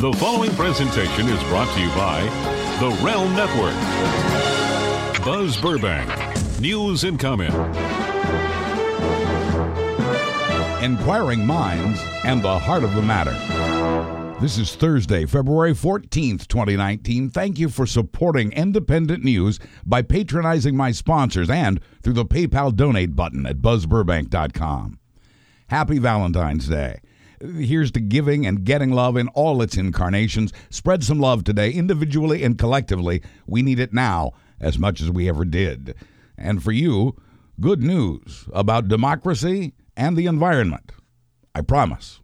The following presentation is brought to you by the Realm Network. Buzz Burbank, news and comment. Enquiring minds and the heart of the matter. This is Thursday, February 14th, 2019. Thank you for supporting independent news by patronizing my sponsors and through the PayPal donate button at buzzburbank.com. Happy Valentine's Day. Here's to giving and getting love in all its incarnations. Spread some love today, individually and collectively. We need it now as much as we ever did. And for you, good news about democracy and the environment. I promise.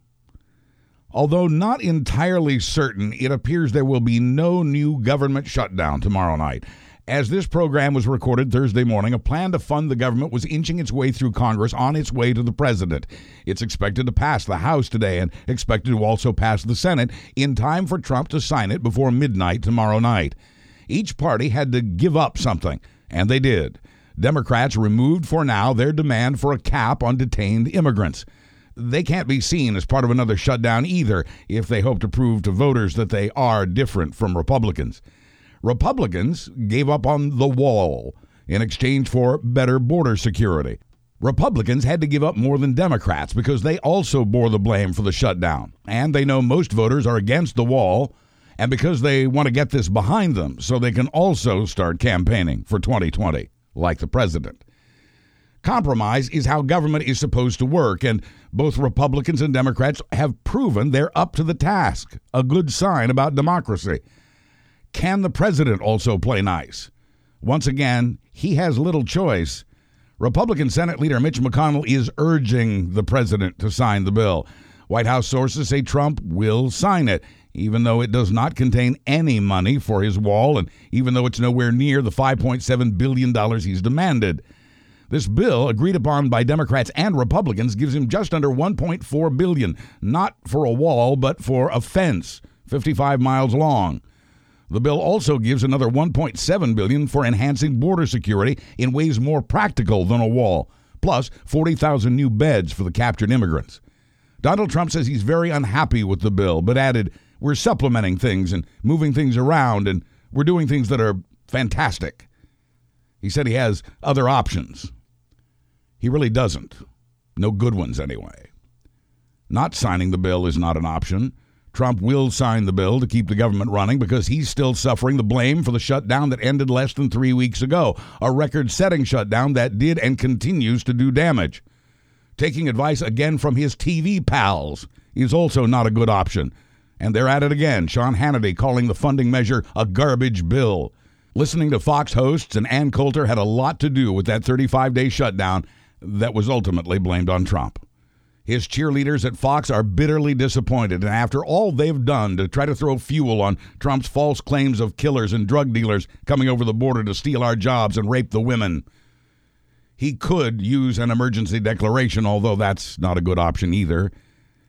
Although not entirely certain, it appears there will be no new government shutdown tomorrow night. As this program was recorded Thursday morning, a plan to fund the government was inching its way through Congress on its way to the president. It's expected to pass the House today and expected to also pass the Senate in time for Trump to sign it before midnight tomorrow night. Each party had to give up something, and they did. Democrats removed for now their demand for a cap on detained immigrants. They can't be seen as part of another shutdown either if they hope to prove to voters that they are different from Republicans. Republicans gave up on the wall in exchange for better border security. Republicans had to give up more than Democrats because they also bore the blame for the shutdown. And they know most voters are against the wall, and because they want to get this behind them so they can also start campaigning for 2020, like the president. Compromise is how government is supposed to work, and both Republicans and Democrats have proven they're up to the task, a good sign about democracy. Can the president also play nice? Once again, he has little choice. Republican Senate Leader Mitch McConnell is urging the president to sign the bill. White House sources say Trump will sign it, even though it does not contain any money for his wall and even though it's nowhere near the $5.7 billion he's demanded. This bill, agreed upon by Democrats and Republicans, gives him just under 1.4 billion, not for a wall, but for a fence 55 miles long. The bill also gives another 1.7 billion for enhancing border security in ways more practical than a wall, plus 40,000 new beds for the captured immigrants. Donald Trump says he's very unhappy with the bill, but added, "We're supplementing things and moving things around and we're doing things that are fantastic." He said he has other options. He really doesn't. No good ones, anyway. Not signing the bill is not an option. Trump will sign the bill to keep the government running because he's still suffering the blame for the shutdown that ended less than three weeks ago, a record setting shutdown that did and continues to do damage. Taking advice again from his TV pals is also not a good option. And they're at it again. Sean Hannity calling the funding measure a garbage bill. Listening to Fox hosts and Ann Coulter had a lot to do with that 35 day shutdown that was ultimately blamed on Trump. His cheerleaders at Fox are bitterly disappointed, and after all they've done to try to throw fuel on Trump's false claims of killers and drug dealers coming over the border to steal our jobs and rape the women, he could use an emergency declaration, although that's not a good option either.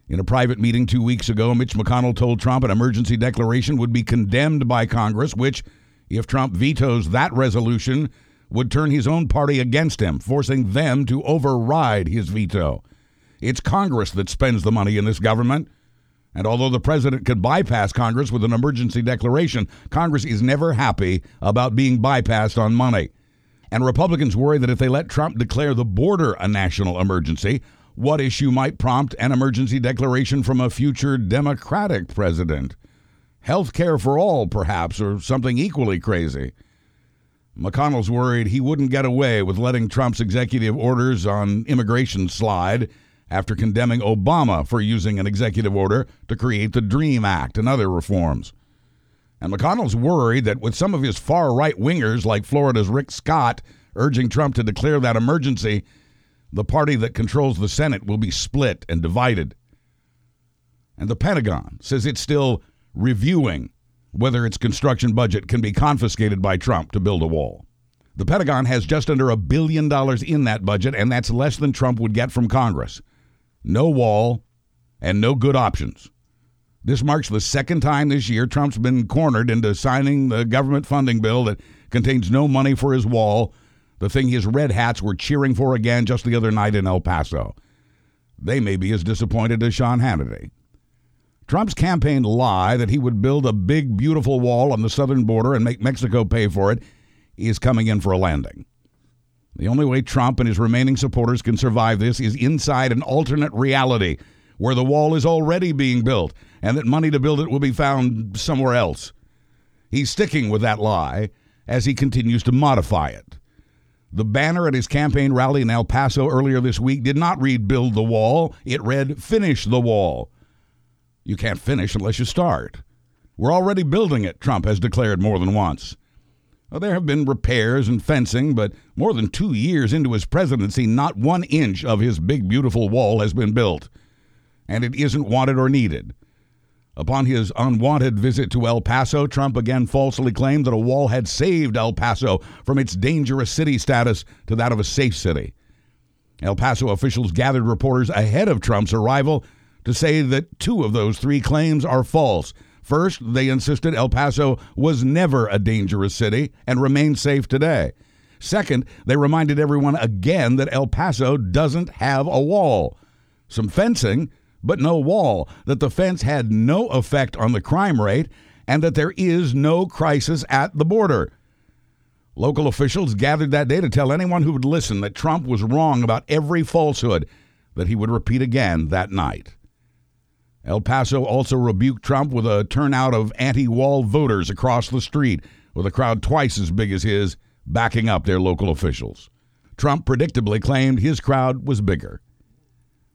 In a private meeting two weeks ago, Mitch McConnell told Trump an emergency declaration would be condemned by Congress, which, if Trump vetoes that resolution, would turn his own party against him, forcing them to override his veto. It's Congress that spends the money in this government. And although the president could bypass Congress with an emergency declaration, Congress is never happy about being bypassed on money. And Republicans worry that if they let Trump declare the border a national emergency, what issue might prompt an emergency declaration from a future Democratic president? Health care for all, perhaps, or something equally crazy. McConnell's worried he wouldn't get away with letting Trump's executive orders on immigration slide after condemning Obama for using an executive order to create the DREAM Act and other reforms. And McConnell's worried that with some of his far right wingers, like Florida's Rick Scott, urging Trump to declare that emergency, the party that controls the Senate will be split and divided. And the Pentagon says it's still reviewing whether its construction budget can be confiscated by Trump to build a wall. The Pentagon has just under a billion dollars in that budget, and that's less than Trump would get from Congress. No wall and no good options. This marks the second time this year Trump's been cornered into signing the government funding bill that contains no money for his wall, the thing his red hats were cheering for again just the other night in El Paso. They may be as disappointed as Sean Hannity. Trump's campaign lie that he would build a big, beautiful wall on the southern border and make Mexico pay for it is coming in for a landing. The only way Trump and his remaining supporters can survive this is inside an alternate reality where the wall is already being built and that money to build it will be found somewhere else. He's sticking with that lie as he continues to modify it. The banner at his campaign rally in El Paso earlier this week did not read Build the Wall, it read Finish the Wall. You can't finish unless you start. We're already building it, Trump has declared more than once. Well, there have been repairs and fencing, but more than two years into his presidency, not one inch of his big, beautiful wall has been built. And it isn't wanted or needed. Upon his unwanted visit to El Paso, Trump again falsely claimed that a wall had saved El Paso from its dangerous city status to that of a safe city. El Paso officials gathered reporters ahead of Trump's arrival to say that two of those three claims are false. First, they insisted El Paso was never a dangerous city and remains safe today. Second, they reminded everyone again that El Paso doesn't have a wall. Some fencing, but no wall, that the fence had no effect on the crime rate, and that there is no crisis at the border. Local officials gathered that day to tell anyone who would listen that Trump was wrong about every falsehood that he would repeat again that night. El Paso also rebuked Trump with a turnout of anti wall voters across the street, with a crowd twice as big as his backing up their local officials. Trump predictably claimed his crowd was bigger.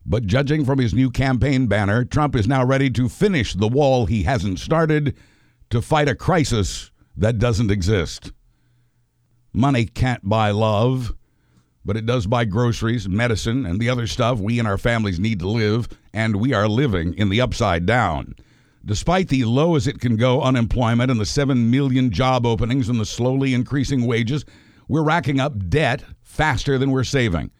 But judging from his new campaign banner, Trump is now ready to finish the wall he hasn't started to fight a crisis that doesn't exist. Money can't buy love, but it does buy groceries, medicine, and the other stuff we and our families need to live, and we are living in the upside down. Despite the low as it can go unemployment and the 7 million job openings and the slowly increasing wages, we're racking up debt faster than we're saving.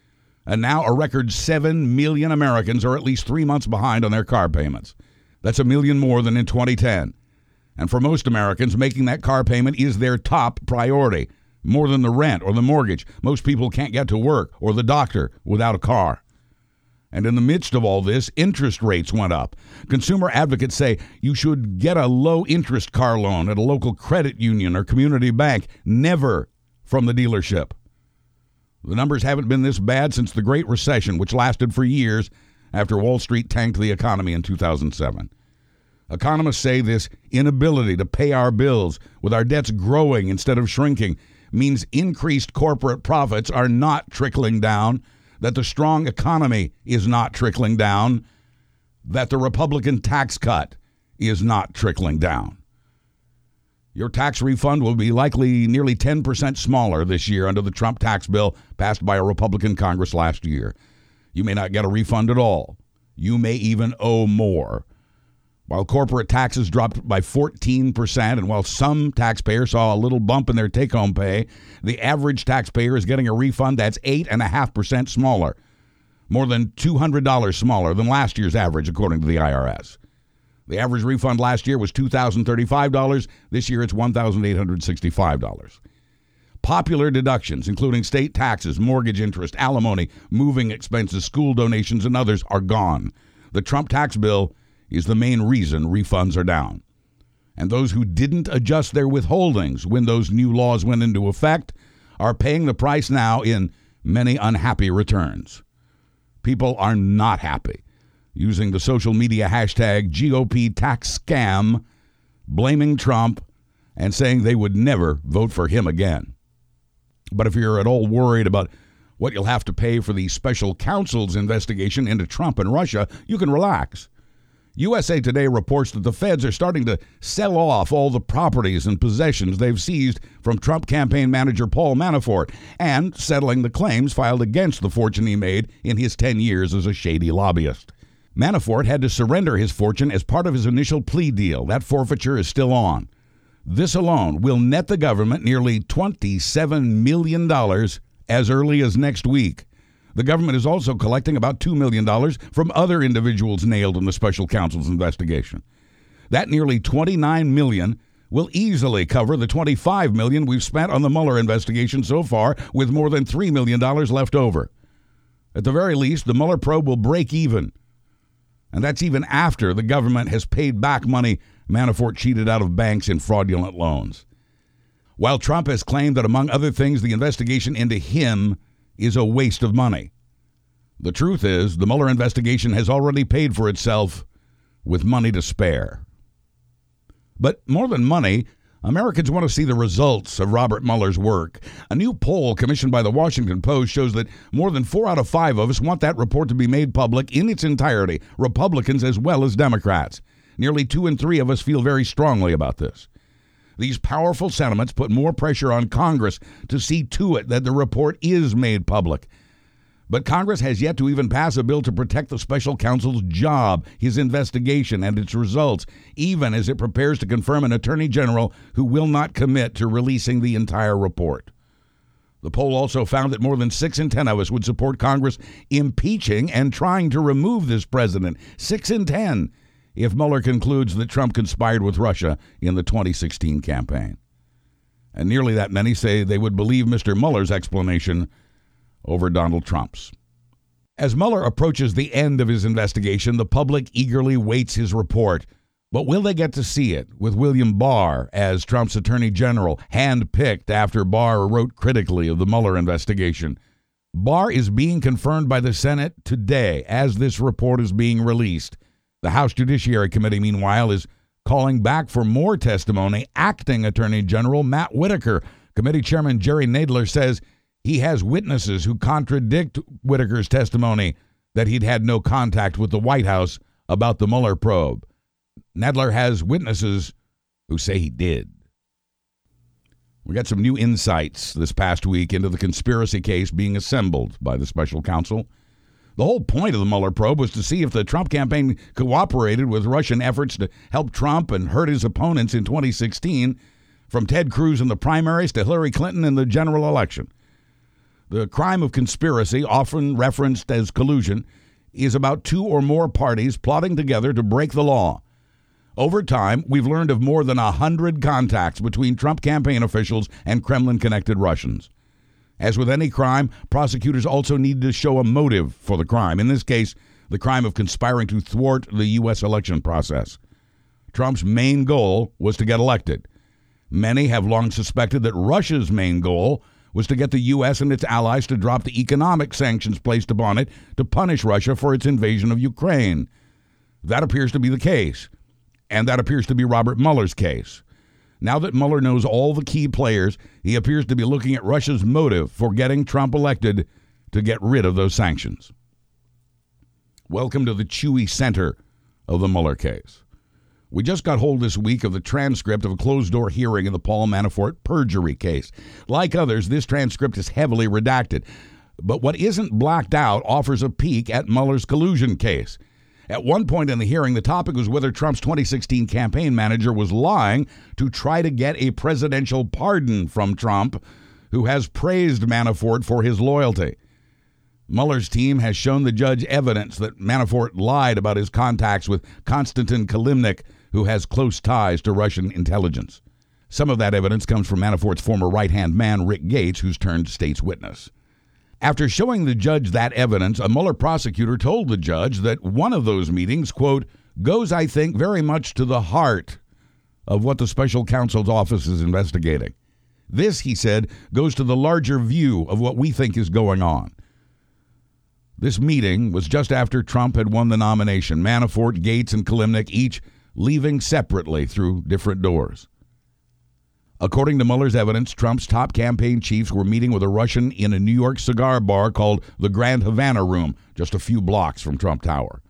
And now a record 7 million Americans are at least three months behind on their car payments. That's a million more than in 2010. And for most Americans, making that car payment is their top priority more than the rent or the mortgage. Most people can't get to work or the doctor without a car. And in the midst of all this, interest rates went up. Consumer advocates say you should get a low interest car loan at a local credit union or community bank, never from the dealership. The numbers haven't been this bad since the Great Recession, which lasted for years after Wall Street tanked the economy in 2007. Economists say this inability to pay our bills, with our debts growing instead of shrinking, means increased corporate profits are not trickling down, that the strong economy is not trickling down, that the Republican tax cut is not trickling down. Your tax refund will be likely nearly 10% smaller this year under the Trump tax bill passed by a Republican Congress last year. You may not get a refund at all. You may even owe more. While corporate taxes dropped by 14%, and while some taxpayers saw a little bump in their take home pay, the average taxpayer is getting a refund that's 8.5% smaller, more than $200 smaller than last year's average, according to the IRS. The average refund last year was $2,035. This year it's $1,865. Popular deductions, including state taxes, mortgage interest, alimony, moving expenses, school donations, and others, are gone. The Trump tax bill is the main reason refunds are down. And those who didn't adjust their withholdings when those new laws went into effect are paying the price now in many unhappy returns. People are not happy using the social media hashtag GOP tax scam, blaming Trump, and saying they would never vote for him again. But if you're at all worried about what you'll have to pay for the special counsel's investigation into Trump and Russia, you can relax. USA Today reports that the feds are starting to sell off all the properties and possessions they've seized from Trump campaign manager Paul Manafort and settling the claims filed against the fortune he made in his 10 years as a shady lobbyist. Manafort had to surrender his fortune as part of his initial plea deal. That forfeiture is still on. This alone will net the government nearly $27 million as early as next week. The government is also collecting about $2 million from other individuals nailed in the special counsel's investigation. That nearly 29 million will easily cover the 25 million we've spent on the Mueller investigation so far, with more than $3 million left over. At the very least, the Mueller probe will break even. And that's even after the government has paid back money Manafort cheated out of banks in fraudulent loans. While Trump has claimed that, among other things, the investigation into him is a waste of money. The truth is, the Mueller investigation has already paid for itself with money to spare. But more than money, Americans want to see the results of Robert Mueller's work. A new poll commissioned by the Washington Post shows that more than four out of five of us want that report to be made public in its entirety, Republicans as well as Democrats. Nearly two in three of us feel very strongly about this. These powerful sentiments put more pressure on Congress to see to it that the report is made public. But Congress has yet to even pass a bill to protect the special counsel's job, his investigation, and its results, even as it prepares to confirm an attorney general who will not commit to releasing the entire report. The poll also found that more than six in ten of us would support Congress impeaching and trying to remove this president. Six in ten if Mueller concludes that Trump conspired with Russia in the 2016 campaign. And nearly that many say they would believe Mr. Mueller's explanation over Donald Trump's. As Mueller approaches the end of his investigation, the public eagerly waits his report. But will they get to see it with William Barr as Trump's Attorney General, handpicked after Barr wrote critically of the Mueller investigation? Barr is being confirmed by the Senate today as this report is being released. The House Judiciary Committee, meanwhile, is calling back for more testimony. Acting Attorney General Matt Whitaker, Committee Chairman Jerry Nadler says he has witnesses who contradict Whitaker's testimony that he'd had no contact with the White House about the Mueller probe. Nadler has witnesses who say he did. We got some new insights this past week into the conspiracy case being assembled by the special counsel. The whole point of the Mueller probe was to see if the Trump campaign cooperated with Russian efforts to help Trump and hurt his opponents in 2016, from Ted Cruz in the primaries to Hillary Clinton in the general election. The crime of conspiracy, often referenced as collusion, is about two or more parties plotting together to break the law. Over time, we've learned of more than a hundred contacts between Trump campaign officials and Kremlin connected Russians. As with any crime, prosecutors also need to show a motive for the crime. In this case, the crime of conspiring to thwart the U.S. election process. Trump's main goal was to get elected. Many have long suspected that Russia's main goal was to get the U.S. and its allies to drop the economic sanctions placed upon it to punish Russia for its invasion of Ukraine. That appears to be the case. And that appears to be Robert Mueller's case. Now that Mueller knows all the key players, he appears to be looking at Russia's motive for getting Trump elected to get rid of those sanctions. Welcome to the chewy center of the Mueller case. We just got hold this week of the transcript of a closed door hearing in the Paul Manafort perjury case. Like others, this transcript is heavily redacted. But what isn't blacked out offers a peek at Mueller's collusion case. At one point in the hearing, the topic was whether Trump's 2016 campaign manager was lying to try to get a presidential pardon from Trump, who has praised Manafort for his loyalty. Mueller's team has shown the judge evidence that Manafort lied about his contacts with Konstantin Kilimnik, who has close ties to Russian intelligence. Some of that evidence comes from Manafort's former right hand man, Rick Gates, who's turned state's witness. After showing the judge that evidence, a Mueller prosecutor told the judge that one of those meetings, quote, goes, I think, very much to the heart of what the special counsel's office is investigating. This, he said, goes to the larger view of what we think is going on. This meeting was just after Trump had won the nomination, Manafort, Gates, and Kilimnik each leaving separately through different doors. According to Mueller's evidence, Trump's top campaign chiefs were meeting with a Russian in a New York cigar bar called the Grand Havana Room, just a few blocks from Trump Tower.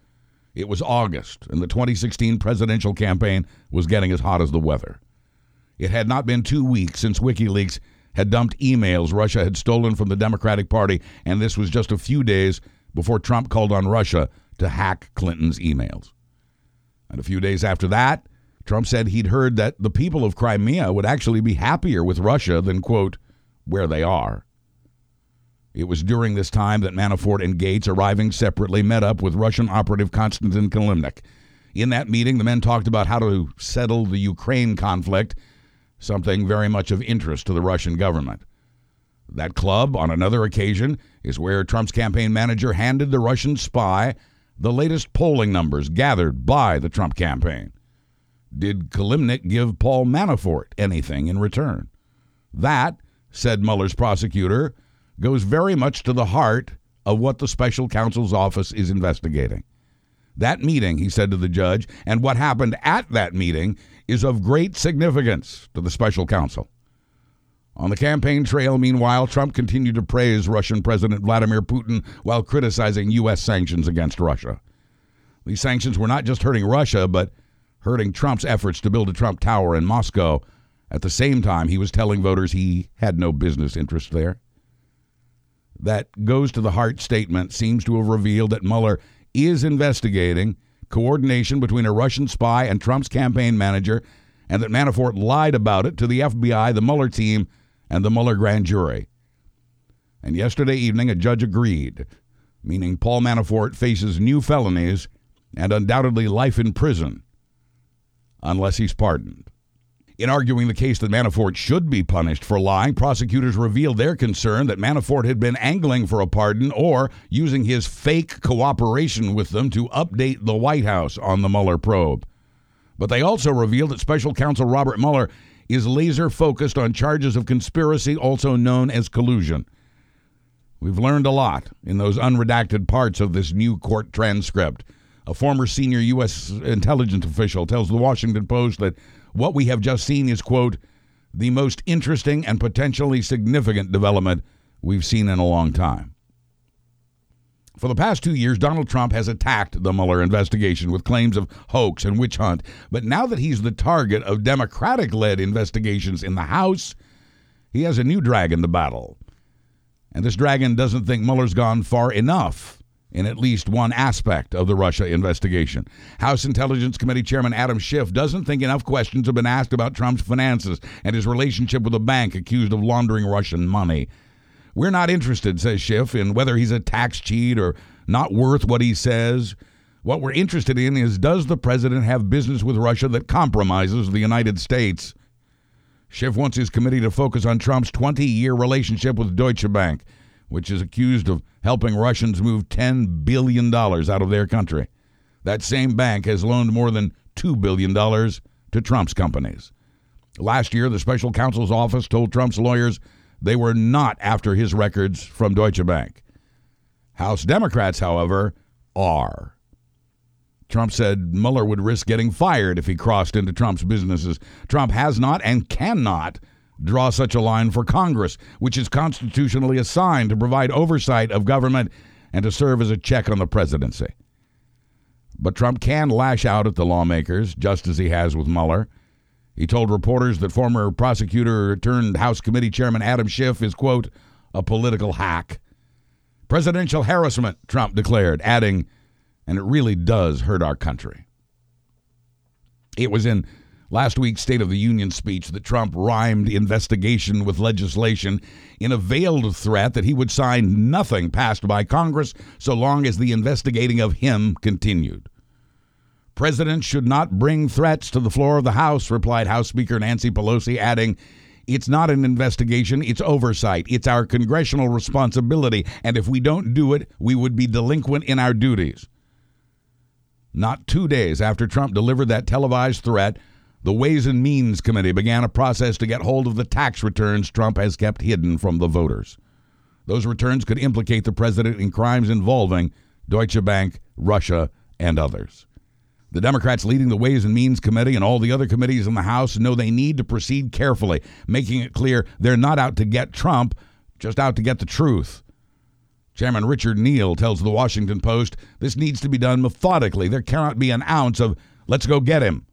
It was August, and the 2016 presidential campaign was getting as hot as the weather. It had not been two weeks since WikiLeaks had dumped emails Russia had stolen from the Democratic Party, and this was just a few days before Trump called on Russia to hack Clinton's emails. And a few days after that, Trump said he'd heard that the people of Crimea would actually be happier with Russia than, quote, where they are. It was during this time that Manafort and Gates, arriving separately, met up with Russian operative Konstantin Kilimnik. In that meeting, the men talked about how to settle the Ukraine conflict, something very much of interest to the Russian government. That club, on another occasion, is where Trump's campaign manager handed the Russian spy the latest polling numbers gathered by the Trump campaign. Did Kilimnik give Paul Manafort anything in return? That, said Mueller's prosecutor, goes very much to the heart of what the special counsel's office is investigating. That meeting, he said to the judge, and what happened at that meeting is of great significance to the special counsel. On the campaign trail, meanwhile, Trump continued to praise Russian President Vladimir Putin while criticizing U.S. sanctions against Russia. These sanctions were not just hurting Russia, but hurting Trump's efforts to build a Trump Tower in Moscow. At the same time, he was telling voters he had no business interest there. That goes to the heart statement seems to have revealed that Mueller is investigating coordination between a Russian spy and Trump's campaign manager, and that Manafort lied about it to the FBI, the Mueller team, and the Mueller grand jury. And yesterday evening, a judge agreed, meaning Paul Manafort faces new felonies and undoubtedly life in prison unless he's pardoned. In arguing the case that Manafort should be punished for lying, prosecutors revealed their concern that Manafort had been angling for a pardon or using his fake cooperation with them to update the White House on the Mueller probe. But they also revealed that special counsel Robert Mueller is laser focused on charges of conspiracy, also known as collusion. We've learned a lot in those unredacted parts of this new court transcript. A former senior U.S. intelligence official tells the Washington Post that what we have just seen is, quote, the most interesting and potentially significant development we've seen in a long time. For the past two years, Donald Trump has attacked the Mueller investigation with claims of hoax and witch hunt. But now that he's the target of Democratic led investigations in the House, he has a new dragon to battle. And this dragon doesn't think Mueller's gone far enough in at least one aspect of the Russia investigation. House Intelligence Committee Chairman Adam Schiff doesn't think enough questions have been asked about Trump's finances and his relationship with a bank accused of laundering Russian money. We're not interested, says Schiff, in whether he's a tax cheat or not worth what he says. What we're interested in is does the president have business with Russia that compromises the United States? Schiff wants his committee to focus on Trump's 20 year relationship with Deutsche Bank, which is accused of helping Russians move $10 billion out of their country. That same bank has loaned more than $2 billion to Trump's companies. Last year, the special counsel's office told Trump's lawyers they were not after his records from Deutsche Bank. House Democrats, however, are. Trump said Mueller would risk getting fired if he crossed into Trump's businesses. Trump has not and cannot draw such a line for Congress, which is constitutionally assigned to provide oversight of government and to serve as a check on the presidency. But Trump can lash out at the lawmakers, just as he has with Mueller. He told reporters that former prosecutor turned House Committee Chairman Adam Schiff is, quote, a political hack. Presidential harassment, Trump declared, adding, and it really does hurt our country. It was in last week's State of the Union speech that Trump rhymed investigation with legislation in a veiled threat that he would sign nothing passed by Congress so long as the investigating of him continued. Presidents should not bring threats to the floor of the House, replied House Speaker Nancy Pelosi, adding, It's not an investigation, it's oversight. It's our congressional responsibility, and if we don't do it, we would be delinquent in our duties. Not two days after Trump delivered that televised threat, the Ways and Means Committee began a process to get hold of the tax returns Trump has kept hidden from the voters. Those returns could implicate the president in crimes involving Deutsche Bank, Russia, and others. The Democrats leading the Ways and Means Committee and all the other committees in the House know they need to proceed carefully, making it clear they're not out to get Trump, just out to get the truth. Chairman Richard Neal tells the Washington Post this needs to be done methodically. There cannot be an ounce of, let's go get him.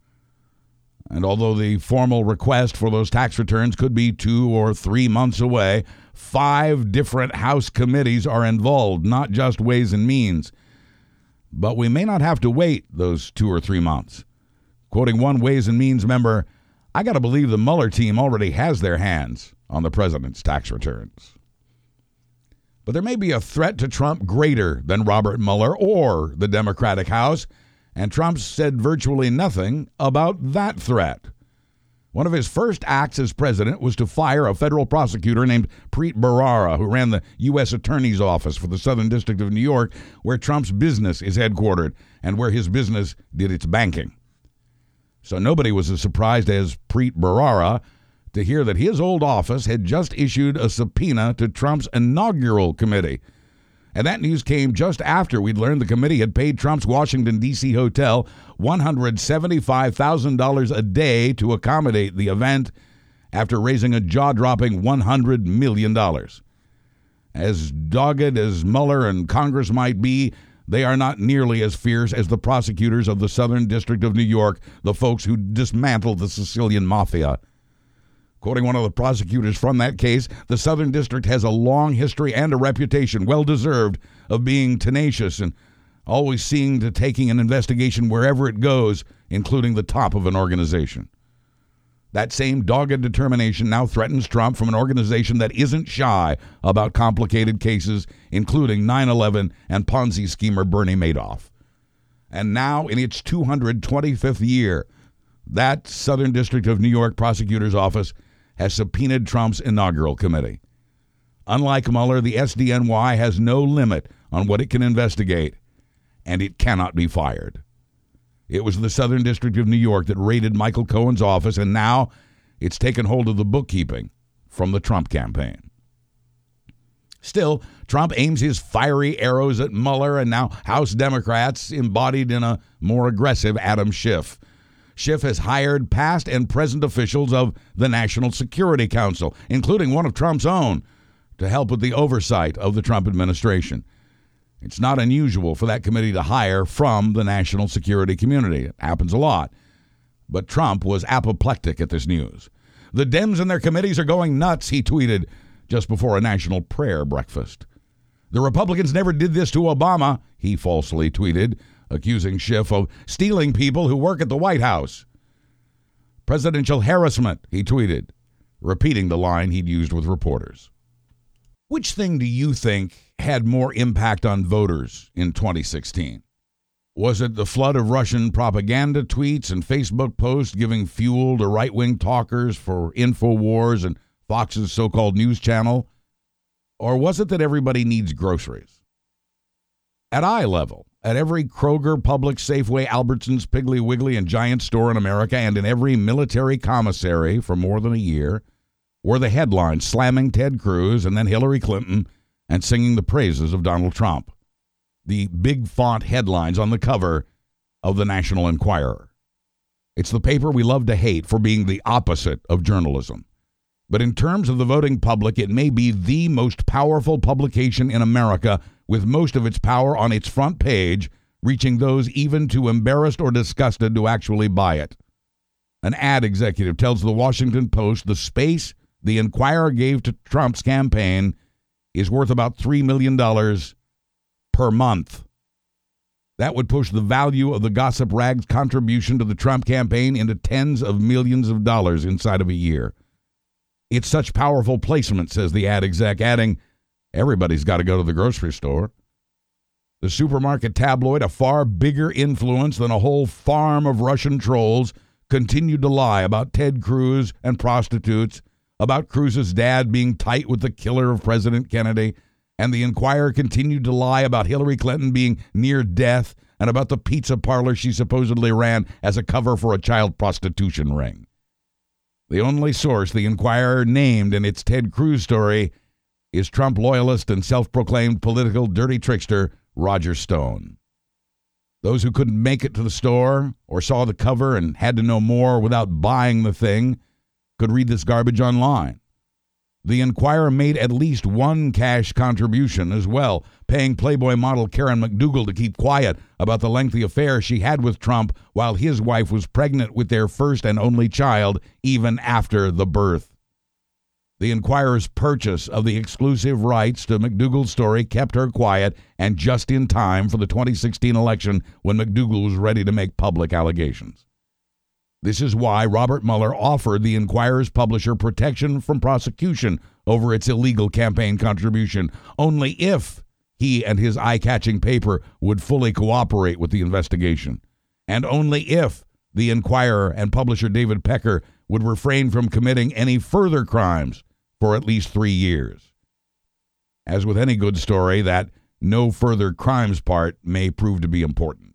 And although the formal request for those tax returns could be two or three months away, five different House committees are involved, not just Ways and Means. But we may not have to wait those two or three months. Quoting one Ways and Means member, I got to believe the Mueller team already has their hands on the president's tax returns. But there may be a threat to Trump greater than Robert Mueller or the Democratic House, and Trump said virtually nothing about that threat. One of his first acts as president was to fire a federal prosecutor named Preet Bharara, who ran the U.S. Attorney's Office for the Southern District of New York, where Trump's business is headquartered and where his business did its banking. So nobody was as surprised as Preet Bharara to hear that his old office had just issued a subpoena to Trump's inaugural committee. And that news came just after we'd learned the committee had paid Trump's Washington, D.C. hotel $175,000 a day to accommodate the event after raising a jaw dropping $100 million. As dogged as Mueller and Congress might be, they are not nearly as fierce as the prosecutors of the Southern District of New York, the folks who dismantled the Sicilian Mafia. Quoting one of the prosecutors from that case, the Southern District has a long history and a reputation, well deserved, of being tenacious and always seeing to taking an investigation wherever it goes, including the top of an organization. That same dogged determination now threatens Trump from an organization that isn't shy about complicated cases, including 9 11 and Ponzi schemer Bernie Madoff. And now, in its 225th year, that Southern District of New York prosecutor's office has subpoenaed Trump's inaugural committee. Unlike Mueller, the SDNY has no limit on what it can investigate, and it cannot be fired. It was the Southern District of New York that raided Michael Cohen's office, and now it's taken hold of the bookkeeping from the Trump campaign. Still, Trump aims his fiery arrows at Mueller and now House Democrats, embodied in a more aggressive Adam Schiff. Schiff has hired past and present officials of the National Security Council, including one of Trump's own, to help with the oversight of the Trump administration. It's not unusual for that committee to hire from the national security community. It happens a lot. But Trump was apoplectic at this news. The Dems and their committees are going nuts, he tweeted just before a national prayer breakfast. The Republicans never did this to Obama, he falsely tweeted accusing Schiff of stealing people who work at the White House. Presidential harassment, he tweeted, repeating the line he'd used with reporters. Which thing do you think had more impact on voters in 2016? Was it the flood of Russian propaganda tweets and Facebook posts giving fuel to right wing talkers for InfoWars and Fox's so called news channel? Or was it that everybody needs groceries? At eye level, at every Kroger, Publix, Safeway, Albertsons, Piggly Wiggly, and Giant store in America, and in every military commissary for more than a year, were the headlines slamming Ted Cruz and then Hillary Clinton and singing the praises of Donald Trump. The big font headlines on the cover of the National Enquirer. It's the paper we love to hate for being the opposite of journalism. But in terms of the voting public, it may be the most powerful publication in America with most of its power on its front page, reaching those even too embarrassed or disgusted to actually buy it. An ad executive tells the Washington Post the space the Enquirer gave to Trump's campaign is worth about $3 million per month. That would push the value of the gossip rag's contribution to the Trump campaign into tens of millions of dollars inside of a year. It's such powerful placement, says the ad exec, adding, Everybody's got to go to the grocery store. The supermarket tabloid, a far bigger influence than a whole farm of Russian trolls, continued to lie about Ted Cruz and prostitutes, about Cruz's dad being tight with the killer of President Kennedy, and the Enquirer continued to lie about Hillary Clinton being near death and about the pizza parlor she supposedly ran as a cover for a child prostitution ring. The only source the Enquirer named in its Ted Cruz story is Trump loyalist and self proclaimed political dirty trickster Roger Stone. Those who couldn't make it to the store or saw the cover and had to know more without buying the thing could read this garbage online. The Enquirer made at least one cash contribution as well, paying Playboy model Karen McDougal to keep quiet about the lengthy affair she had with Trump while his wife was pregnant with their first and only child, even after the birth. The Enquirer's purchase of the exclusive rights to McDougal's story kept her quiet and just in time for the 2016 election when McDougal was ready to make public allegations. This is why Robert Mueller offered the Enquirer's publisher protection from prosecution over its illegal campaign contribution only if he and his eye catching paper would fully cooperate with the investigation, and only if the Enquirer and publisher David Pecker would refrain from committing any further crimes for at least three years. As with any good story, that no further crimes part may prove to be important.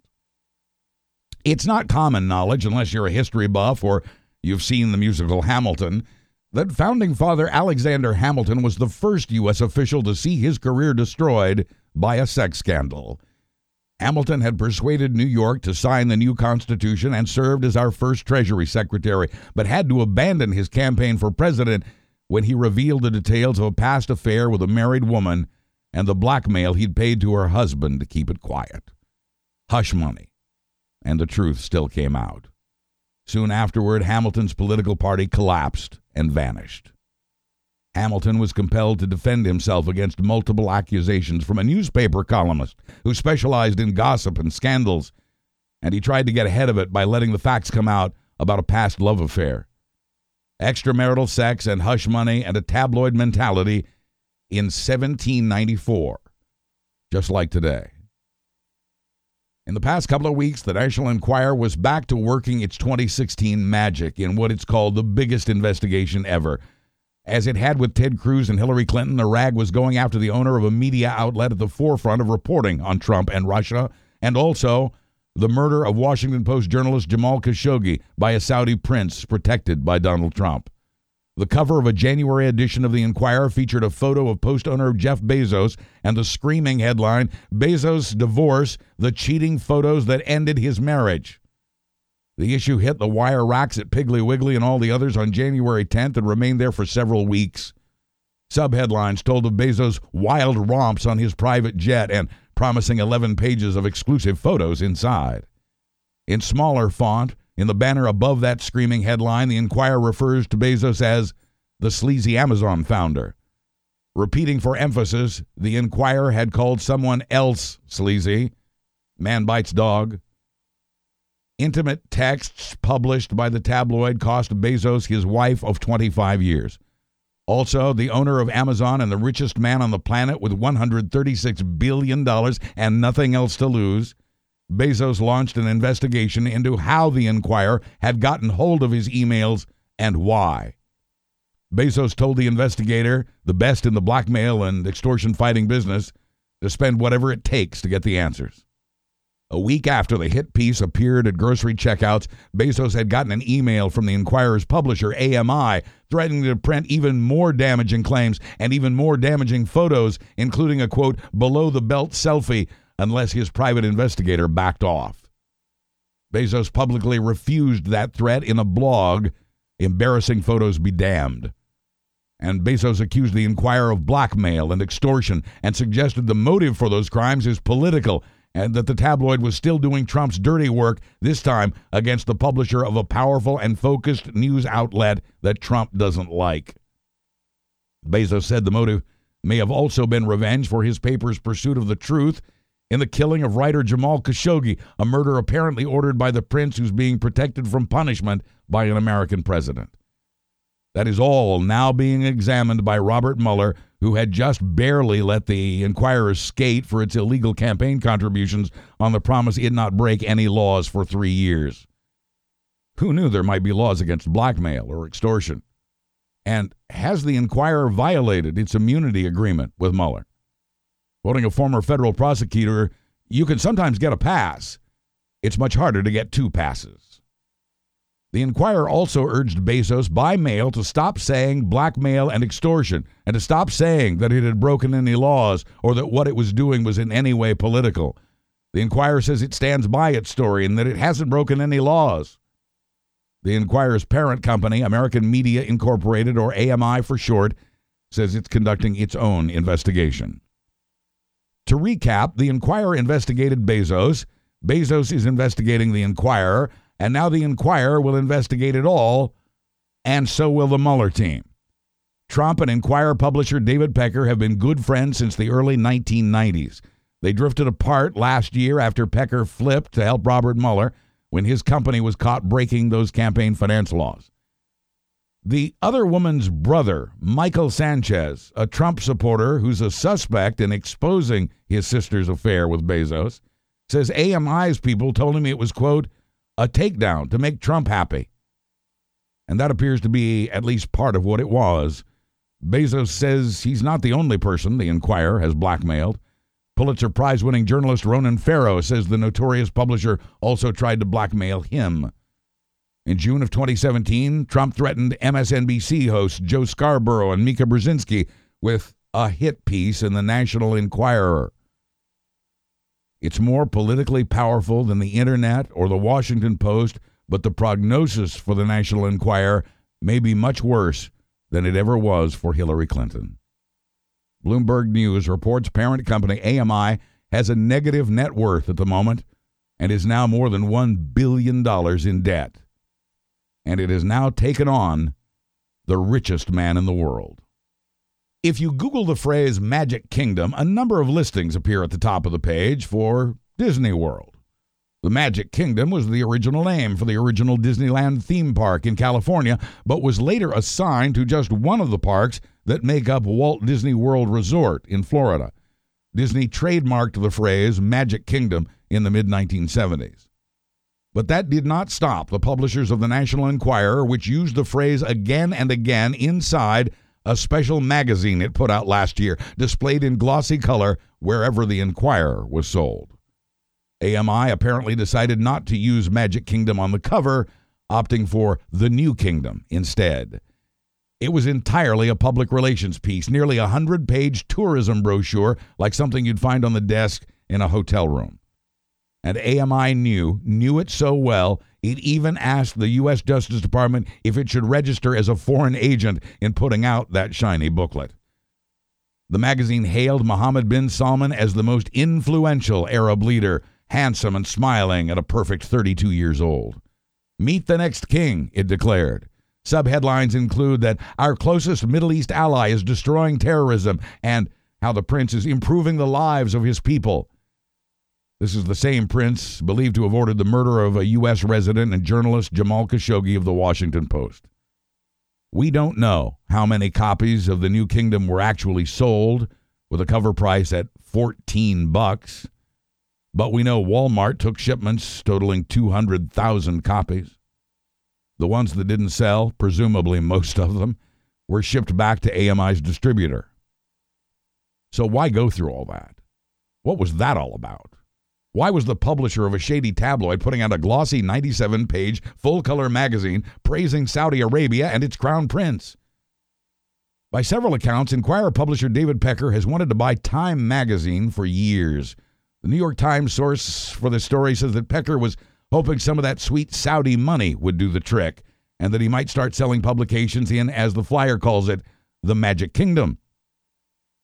It's not common knowledge, unless you're a history buff or you've seen the musical Hamilton, that founding father Alexander Hamilton was the first U.S. official to see his career destroyed by a sex scandal. Hamilton had persuaded New York to sign the new Constitution and served as our first Treasury Secretary, but had to abandon his campaign for president when he revealed the details of a past affair with a married woman and the blackmail he'd paid to her husband to keep it quiet. Hush money. And the truth still came out. Soon afterward, Hamilton's political party collapsed and vanished. Hamilton was compelled to defend himself against multiple accusations from a newspaper columnist who specialized in gossip and scandals, and he tried to get ahead of it by letting the facts come out about a past love affair. Extramarital sex and hush money and a tabloid mentality in 1794, just like today. In the past couple of weeks, the National Enquirer was back to working its 2016 magic in what it's called the biggest investigation ever. As it had with Ted Cruz and Hillary Clinton, the rag was going after the owner of a media outlet at the forefront of reporting on Trump and Russia, and also the murder of Washington Post journalist Jamal Khashoggi by a Saudi prince protected by Donald Trump. The cover of a January edition of the Enquirer featured a photo of Post owner Jeff Bezos and the screaming headline Bezos' divorce, the cheating photos that ended his marriage. The issue hit the wire racks at Piggly Wiggly and all the others on January 10th and remained there for several weeks. Subheadlines told of Bezos' wild romps on his private jet and promising 11 pages of exclusive photos inside. In smaller font, in the banner above that screaming headline, the Enquirer refers to Bezos as the sleazy Amazon founder. Repeating for emphasis, the Enquirer had called someone else sleazy. Man bites dog. Intimate texts published by the tabloid cost Bezos his wife of 25 years. Also, the owner of Amazon and the richest man on the planet with $136 billion and nothing else to lose Bezos launched an investigation into how the Enquirer had gotten hold of his emails and why. Bezos told the investigator, the best in the blackmail and extortion fighting business, to spend whatever it takes to get the answers. A week after the hit piece appeared at grocery checkouts, Bezos had gotten an email from the Enquirer's publisher, AMI, threatening to print even more damaging claims and even more damaging photos, including a quote, below the belt selfie unless his private investigator backed off. Bezos publicly refused that threat in a blog, Embarrassing Photos Be Damned. And Bezos accused the Enquirer of blackmail and extortion and suggested the motive for those crimes is political and that the tabloid was still doing Trump's dirty work, this time against the publisher of a powerful and focused news outlet that Trump doesn't like. Bezos said the motive may have also been revenge for his paper's pursuit of the truth in the killing of writer Jamal Khashoggi, a murder apparently ordered by the prince who's being protected from punishment by an American president. That is all now being examined by Robert Mueller, who had just barely let the Enquirer skate for its illegal campaign contributions on the promise it not break any laws for three years. Who knew there might be laws against blackmail or extortion? And has the Enquirer violated its immunity agreement with Mueller? Quoting a former federal prosecutor, you can sometimes get a pass. It's much harder to get two passes. The Enquirer also urged Bezos by mail to stop saying blackmail and extortion and to stop saying that it had broken any laws or that what it was doing was in any way political. The Enquirer says it stands by its story and that it hasn't broken any laws. The Enquirer's parent company, American Media Incorporated, or AMI for short, says it's conducting its own investigation. To recap, the Enquirer investigated Bezos. Bezos is investigating the Enquirer, and now the Enquirer will investigate it all, and so will the Mueller team. Trump and Enquirer publisher David Pecker have been good friends since the early 1990s. They drifted apart last year after Pecker flipped to help Robert Mueller when his company was caught breaking those campaign finance laws. The other woman's brother, Michael Sanchez, a Trump supporter who's a suspect in exposing his sister's affair with Bezos, says AMI's people told him it was, quote, a takedown to make Trump happy. And that appears to be at least part of what it was. Bezos says he's not the only person the Enquirer has blackmailed. Pulitzer Prize winning journalist Ronan Farrow says the notorious publisher also tried to blackmail him. In June of 2017, Trump threatened MSNBC hosts Joe Scarborough and Mika Brzezinski with a hit piece in the National Enquirer. It's more politically powerful than the internet or the Washington Post, but the prognosis for the National Enquirer may be much worse than it ever was for Hillary Clinton. Bloomberg News reports parent company AMI has a negative net worth at the moment and is now more than $1 billion in debt and it has now taken on the richest man in the world. If you Google the phrase Magic Kingdom, a number of listings appear at the top of the page for Disney World. The Magic Kingdom was the original name for the original Disneyland theme park in California, but was later assigned to just one of the parks that make up Walt Disney World Resort in Florida. Disney trademarked the phrase Magic Kingdom in the mid 1970s. But that did not stop the publishers of the National Enquirer, which used the phrase again and again inside a special magazine it put out last year, displayed in glossy color wherever the Enquirer was sold. AMI apparently decided not to use Magic Kingdom on the cover, opting for The New Kingdom instead. It was entirely a public relations piece, nearly a hundred page tourism brochure, like something you'd find on the desk in a hotel room. And AMI knew, knew it so well, it even asked the U.S. Justice Department if it should register as a foreign agent in putting out that shiny booklet. The magazine hailed Mohammed bin Salman as the most influential Arab leader, handsome and smiling at a perfect 32 years old. Meet the next king, it declared. Subheadlines include that our closest Middle East ally is destroying terrorism and how the prince is improving the lives of his people. This is the same prince believed to have ordered the murder of a U.S. resident and journalist Jamal Khashoggi of the Washington Post. We don't know how many copies of The New Kingdom were actually sold with a cover price at 14 bucks, but we know Walmart took shipments totaling 200,000 copies. The ones that didn't sell, presumably most of them, were shipped back to AMI's distributor. So why go through all that? What was that all about? Why was the publisher of a shady tabloid putting out a glossy 97 page full color magazine praising Saudi Arabia and its crown prince? By several accounts, Enquirer publisher David Pecker has wanted to buy Time magazine for years. The New York Times source for the story says that Pecker was hoping some of that sweet Saudi money would do the trick and that he might start selling publications in, as the flyer calls it, the Magic Kingdom.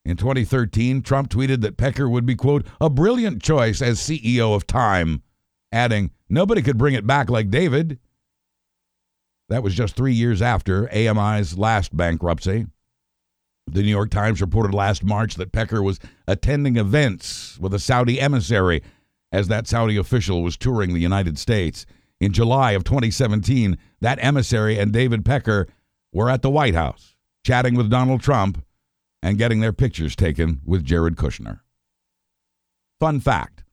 In 2013, Trump tweeted that Pecker would be, quote, a brilliant choice as CEO of Time, adding, nobody could bring it back like David. That was just three years after AMI's last bankruptcy. The New York Times reported last March that Pecker was attending events with a Saudi emissary as that Saudi official was touring the United States. In July of 2017, that emissary and David Pecker were at the White House chatting with Donald Trump and getting their pictures taken with Jared Kushner. Fun fact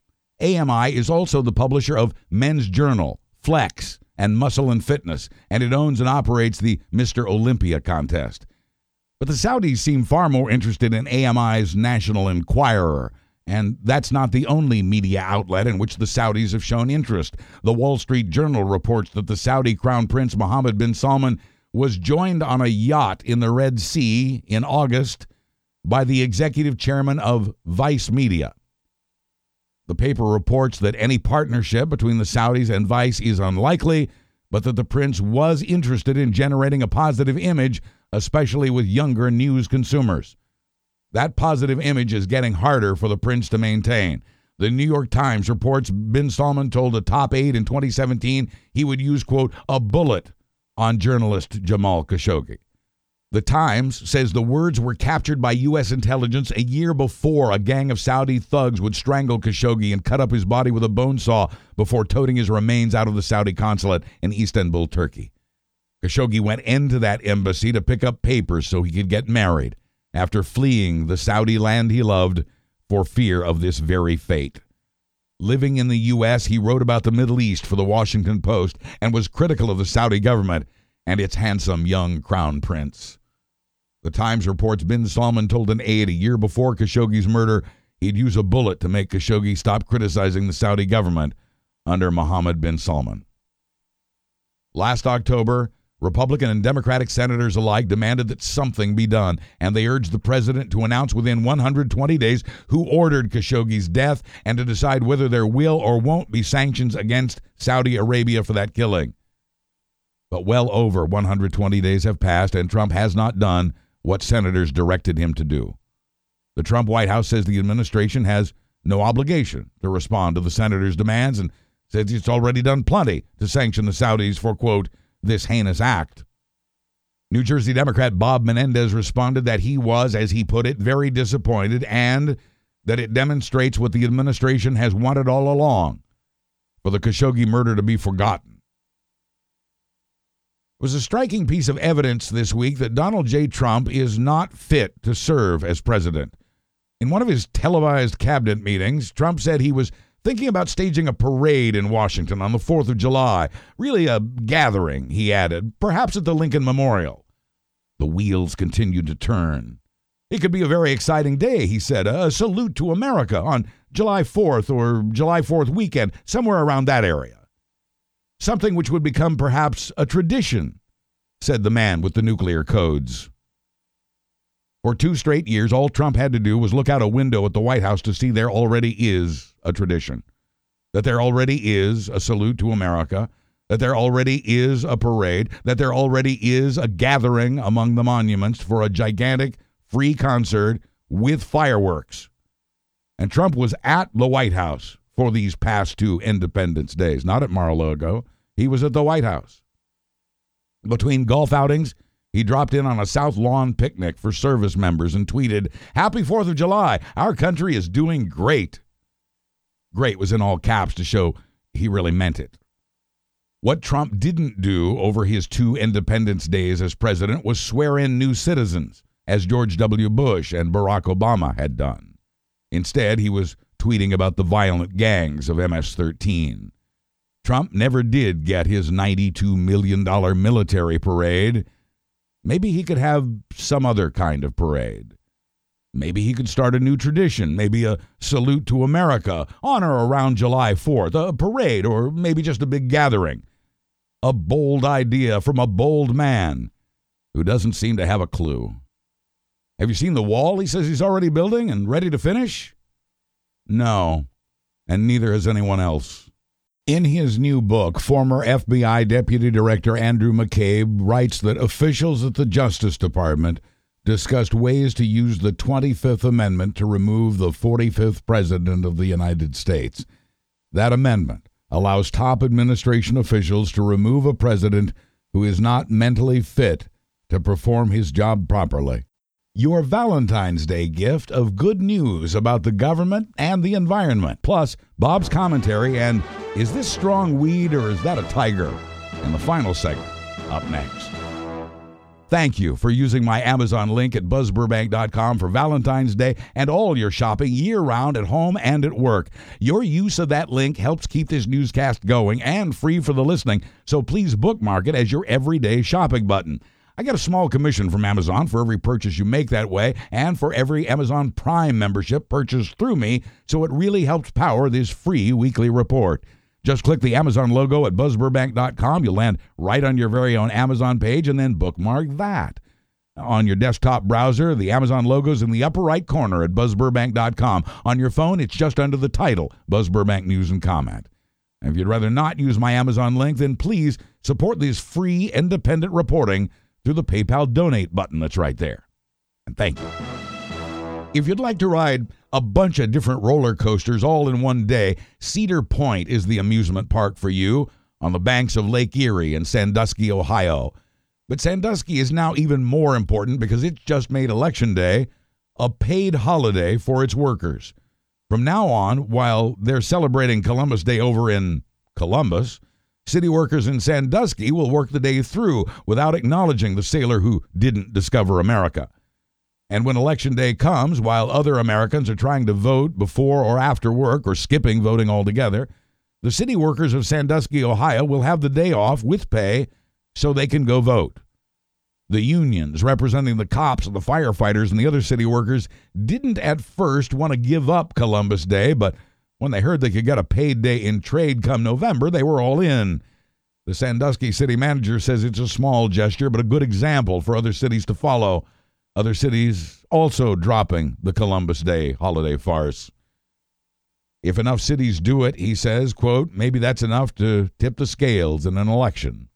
AMI is also the publisher of Men's Journal, Flex, and Muscle and Fitness, and it owns and operates the Mr. Olympia contest. But the Saudis seem far more interested in AMI's National Enquirer, and that's not the only media outlet in which the Saudis have shown interest. The Wall Street Journal reports that the Saudi Crown Prince Mohammed bin Salman was joined on a yacht in the Red Sea in August by the executive chairman of Vice Media. The paper reports that any partnership between the Saudis and Vice is unlikely, but that the prince was interested in generating a positive image, especially with younger news consumers. That positive image is getting harder for the prince to maintain. The New York Times reports Bin Salman told a top aide in 2017 he would use, quote, a bullet on journalist Jamal Khashoggi. The Times says the words were captured by U.S. intelligence a year before a gang of Saudi thugs would strangle Khashoggi and cut up his body with a bone saw before toting his remains out of the Saudi consulate in Istanbul, Turkey. Khashoggi went into that embassy to pick up papers so he could get married after fleeing the Saudi land he loved for fear of this very fate. Living in the U.S., he wrote about the Middle East for the Washington Post and was critical of the Saudi government and its handsome young crown prince. The Times reports bin Salman told an aide a year before Khashoggi's murder he'd use a bullet to make Khashoggi stop criticizing the Saudi government under Mohammed bin Salman. Last October, Republican and Democratic senators alike demanded that something be done, and they urged the president to announce within 120 days who ordered Khashoggi's death and to decide whether there will or won't be sanctions against Saudi Arabia for that killing. But well over 120 days have passed, and Trump has not done what senators directed him to do. The Trump White House says the administration has no obligation to respond to the senators' demands and says it's already done plenty to sanction the Saudis for, quote, this heinous act. New Jersey Democrat Bob Menendez responded that he was, as he put it, very disappointed and that it demonstrates what the administration has wanted all along for the Khashoggi murder to be forgotten. Was a striking piece of evidence this week that Donald J. Trump is not fit to serve as president. In one of his televised cabinet meetings, Trump said he was thinking about staging a parade in Washington on the 4th of July. Really a gathering, he added, perhaps at the Lincoln Memorial. The wheels continued to turn. It could be a very exciting day, he said, a salute to America on July 4th or July 4th weekend, somewhere around that area. Something which would become perhaps a tradition, said the man with the nuclear codes. For two straight years, all Trump had to do was look out a window at the White House to see there already is a tradition, that there already is a salute to America, that there already is a parade, that there already is a gathering among the monuments for a gigantic free concert with fireworks. And Trump was at the White House for these past two Independence Days, not at Mar a Lago. He was at the White House. Between golf outings, he dropped in on a South Lawn picnic for service members and tweeted, Happy 4th of July! Our country is doing great. Great was in all caps to show he really meant it. What Trump didn't do over his two Independence Days as president was swear in new citizens, as George W. Bush and Barack Obama had done. Instead, he was tweeting about the violent gangs of MS 13. Trump never did get his $92 million military parade. Maybe he could have some other kind of parade. Maybe he could start a new tradition, maybe a salute to America on or around July 4th, a parade, or maybe just a big gathering. A bold idea from a bold man who doesn't seem to have a clue. Have you seen the wall he says he's already building and ready to finish? No, and neither has anyone else. In his new book, former FBI Deputy Director Andrew McCabe writes that officials at the Justice Department discussed ways to use the 25th Amendment to remove the 45th President of the United States. That amendment allows top administration officials to remove a president who is not mentally fit to perform his job properly your Valentine's Day gift of good news about the government and the environment, plus Bob's commentary and is this strong weed or is that a tiger? In the final segment, up next. Thank you for using my Amazon link at buzzburbank.com for Valentine's Day and all your shopping year round at home and at work. Your use of that link helps keep this newscast going and free for the listening, so please bookmark it as your everyday shopping button. I get a small commission from Amazon for every purchase you make that way and for every Amazon Prime membership purchased through me, so it really helps power this free weekly report. Just click the Amazon logo at buzzburbank.com. You'll land right on your very own Amazon page and then bookmark that. On your desktop browser, the Amazon logo's in the upper right corner at buzzburbank.com. On your phone, it's just under the title, Buzz Burbank News and Comment. And if you'd rather not use my Amazon link, then please support this free independent reporting through the PayPal donate button that's right there. And thank you. If you'd like to ride a bunch of different roller coasters all in one day, Cedar Point is the amusement park for you on the banks of Lake Erie in Sandusky, Ohio. But Sandusky is now even more important because it just made Election Day a paid holiday for its workers. From now on, while they're celebrating Columbus Day over in Columbus, City workers in Sandusky will work the day through without acknowledging the sailor who didn't discover America. And when election day comes, while other Americans are trying to vote before or after work or skipping voting altogether, the city workers of Sandusky, Ohio will have the day off with pay so they can go vote. The unions representing the cops and the firefighters and the other city workers didn't at first want to give up Columbus Day, but when they heard they could get a paid day in trade come November, they were all in. The Sandusky city manager says it's a small gesture, but a good example for other cities to follow. Other cities also dropping the Columbus Day holiday farce. If enough cities do it, he says, quote, maybe that's enough to tip the scales in an election.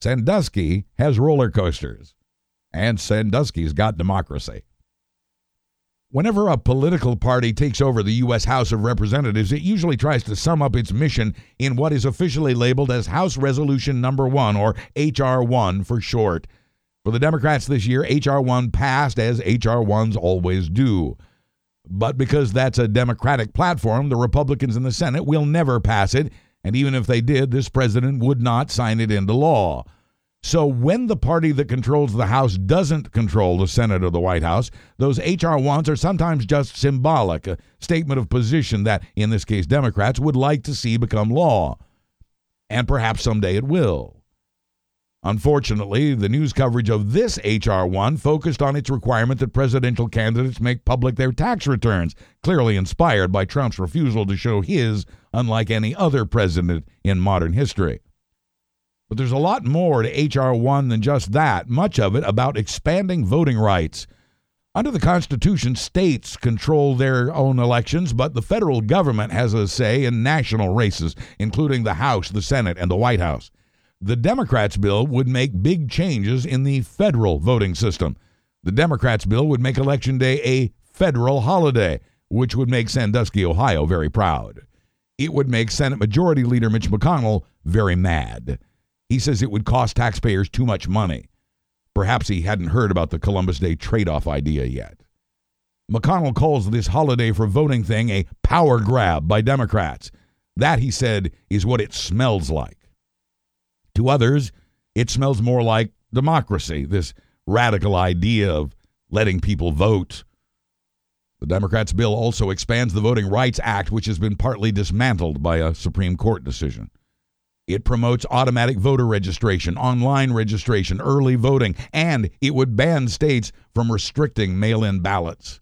Sandusky has roller coasters, and Sandusky's got democracy. Whenever a political party takes over the U.S. House of Representatives, it usually tries to sum up its mission in what is officially labeled as House Resolution Number 1, or H.R. 1 for short. For the Democrats this year, H.R. 1 passed as H.R. 1s always do. But because that's a Democratic platform, the Republicans in the Senate will never pass it, and even if they did, this president would not sign it into law. So when the party that controls the House doesn't control the Senate or the White House, those H.R. 1s are sometimes just symbolic, a statement of position that, in this case, Democrats would like to see become law. And perhaps someday it will. Unfortunately, the news coverage of this H.R. 1 focused on its requirement that presidential candidates make public their tax returns, clearly inspired by Trump's refusal to show his, unlike any other president in modern history. But there's a lot more to H.R. 1 than just that, much of it about expanding voting rights. Under the Constitution, states control their own elections, but the federal government has a say in national races, including the House, the Senate, and the White House. The Democrats' bill would make big changes in the federal voting system. The Democrats' bill would make Election Day a federal holiday, which would make Sandusky, Ohio, very proud. It would make Senate Majority Leader Mitch McConnell very mad. He says it would cost taxpayers too much money. Perhaps he hadn't heard about the Columbus Day trade off idea yet. McConnell calls this holiday for voting thing a power grab by Democrats. That, he said, is what it smells like. To others, it smells more like democracy, this radical idea of letting people vote. The Democrats' bill also expands the Voting Rights Act, which has been partly dismantled by a Supreme Court decision. It promotes automatic voter registration, online registration, early voting, and it would ban states from restricting mail in ballots.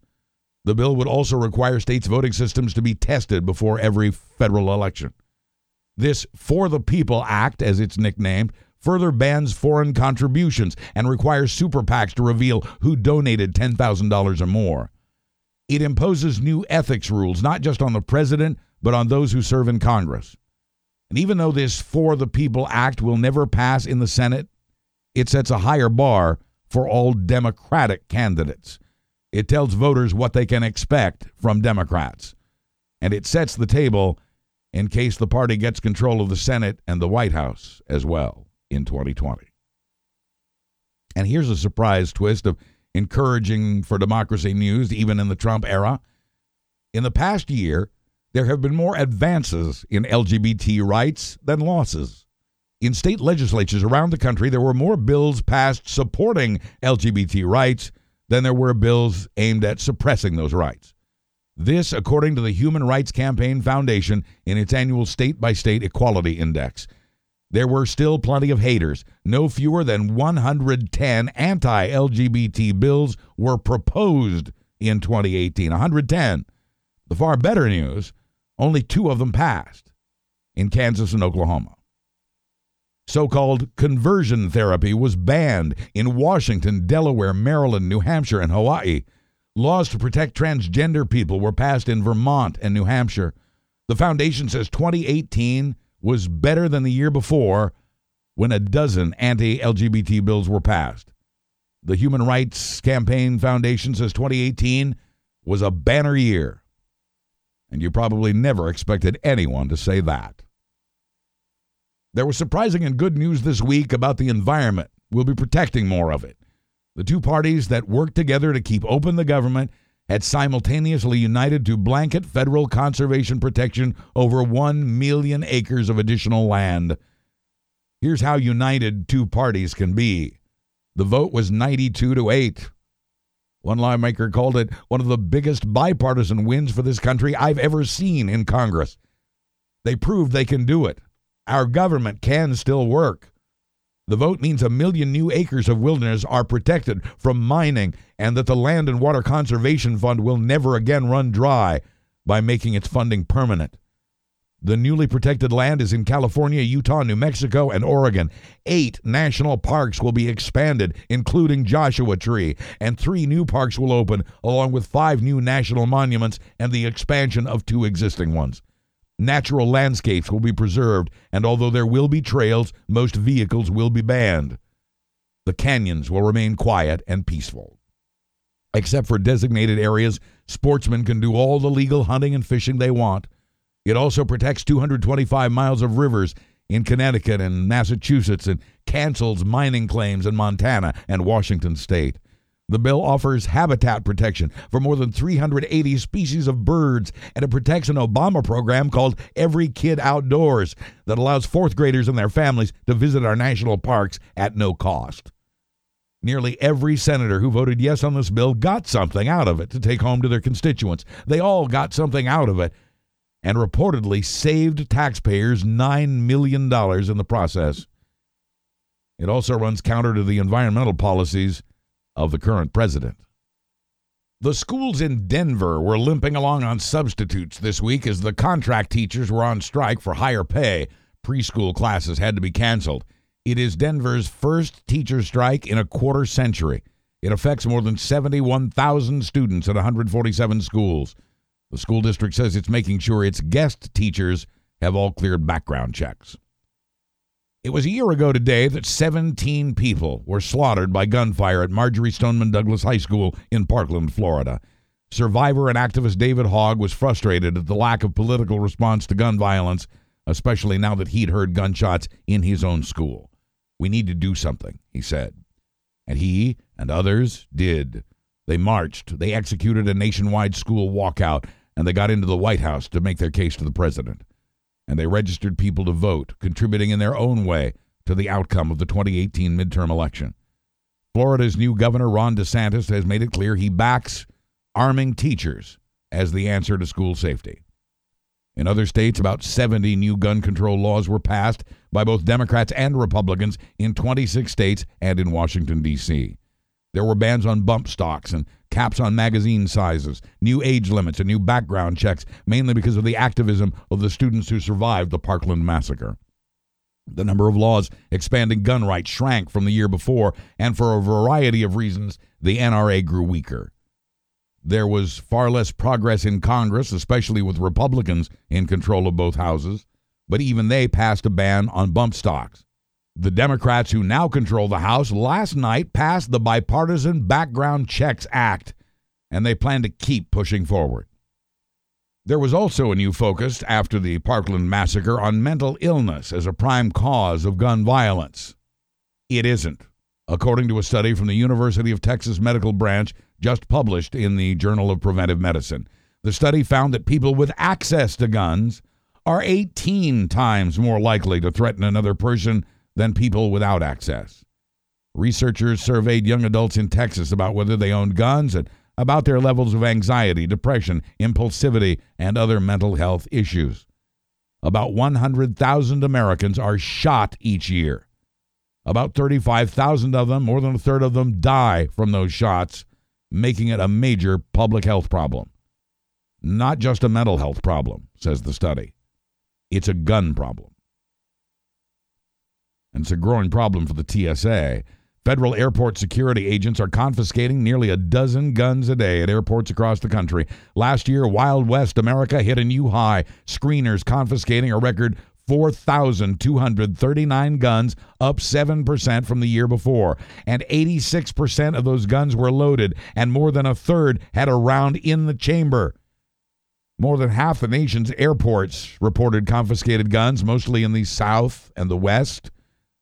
The bill would also require states' voting systems to be tested before every federal election. This For the People Act, as it's nicknamed, further bans foreign contributions and requires super PACs to reveal who donated $10,000 or more. It imposes new ethics rules, not just on the president, but on those who serve in Congress. And even though this For the People Act will never pass in the Senate, it sets a higher bar for all Democratic candidates. It tells voters what they can expect from Democrats. And it sets the table in case the party gets control of the Senate and the White House as well in 2020. And here's a surprise twist of encouraging for democracy news, even in the Trump era. In the past year, there have been more advances in LGBT rights than losses. In state legislatures around the country, there were more bills passed supporting LGBT rights than there were bills aimed at suppressing those rights. This, according to the Human Rights Campaign Foundation in its annual state by state equality index. There were still plenty of haters. No fewer than 110 anti LGBT bills were proposed in 2018. 110. The far better news only two of them passed in Kansas and Oklahoma. So called conversion therapy was banned in Washington, Delaware, Maryland, New Hampshire, and Hawaii. Laws to protect transgender people were passed in Vermont and New Hampshire. The foundation says 2018 was better than the year before when a dozen anti LGBT bills were passed. The Human Rights Campaign Foundation says 2018 was a banner year and you probably never expected anyone to say that. There was surprising and good news this week about the environment. We'll be protecting more of it. The two parties that worked together to keep open the government had simultaneously united to blanket federal conservation protection over 1 million acres of additional land. Here's how united two parties can be the vote was 92 to 8. One lawmaker called it one of the biggest bipartisan wins for this country I've ever seen in Congress. They proved they can do it. Our government can still work. The vote means a million new acres of wilderness are protected from mining and that the Land and Water Conservation Fund will never again run dry by making its funding permanent. The newly protected land is in California, Utah, New Mexico, and Oregon. Eight national parks will be expanded, including Joshua Tree, and three new parks will open, along with five new national monuments and the expansion of two existing ones. Natural landscapes will be preserved, and although there will be trails, most vehicles will be banned. The canyons will remain quiet and peaceful. Except for designated areas, sportsmen can do all the legal hunting and fishing they want. It also protects 225 miles of rivers in Connecticut and Massachusetts and cancels mining claims in Montana and Washington state. The bill offers habitat protection for more than 380 species of birds, and it protects an Obama program called Every Kid Outdoors that allows fourth graders and their families to visit our national parks at no cost. Nearly every senator who voted yes on this bill got something out of it to take home to their constituents. They all got something out of it and reportedly saved taxpayers $9 million in the process. It also runs counter to the environmental policies of the current president. The schools in Denver were limping along on substitutes this week as the contract teachers were on strike for higher pay. Preschool classes had to be canceled. It is Denver's first teacher strike in a quarter century. It affects more than 71,000 students at 147 schools. The school district says it's making sure its guest teachers have all cleared background checks. It was a year ago today that 17 people were slaughtered by gunfire at Marjory Stoneman Douglas High School in Parkland, Florida. Survivor and activist David Hogg was frustrated at the lack of political response to gun violence, especially now that he'd heard gunshots in his own school. We need to do something, he said. And he and others did. They marched, they executed a nationwide school walkout, and they got into the White House to make their case to the president. And they registered people to vote, contributing in their own way to the outcome of the 2018 midterm election. Florida's new governor, Ron DeSantis, has made it clear he backs arming teachers as the answer to school safety. In other states, about 70 new gun control laws were passed by both Democrats and Republicans in 26 states and in Washington, D.C. There were bans on bump stocks and caps on magazine sizes, new age limits, and new background checks, mainly because of the activism of the students who survived the Parkland massacre. The number of laws expanding gun rights shrank from the year before, and for a variety of reasons, the NRA grew weaker. There was far less progress in Congress, especially with Republicans in control of both houses, but even they passed a ban on bump stocks. The Democrats who now control the House last night passed the Bipartisan Background Checks Act, and they plan to keep pushing forward. There was also a new focus after the Parkland massacre on mental illness as a prime cause of gun violence. It isn't, according to a study from the University of Texas Medical Branch just published in the Journal of Preventive Medicine. The study found that people with access to guns are 18 times more likely to threaten another person than people without access. Researchers surveyed young adults in Texas about whether they owned guns and about their levels of anxiety, depression, impulsivity, and other mental health issues. About 100,000 Americans are shot each year. About 35,000 of them, more than a third of them, die from those shots, making it a major public health problem. Not just a mental health problem, says the study. It's a gun problem and it's a growing problem for the TSA. Federal airport security agents are confiscating nearly a dozen guns a day at airports across the country. Last year, Wild West America hit a new high, screeners confiscating a record 4,239 guns, up 7% from the year before. And 86% of those guns were loaded, and more than a third had a round in the chamber. More than half the nation's airports reported confiscated guns, mostly in the South and the West.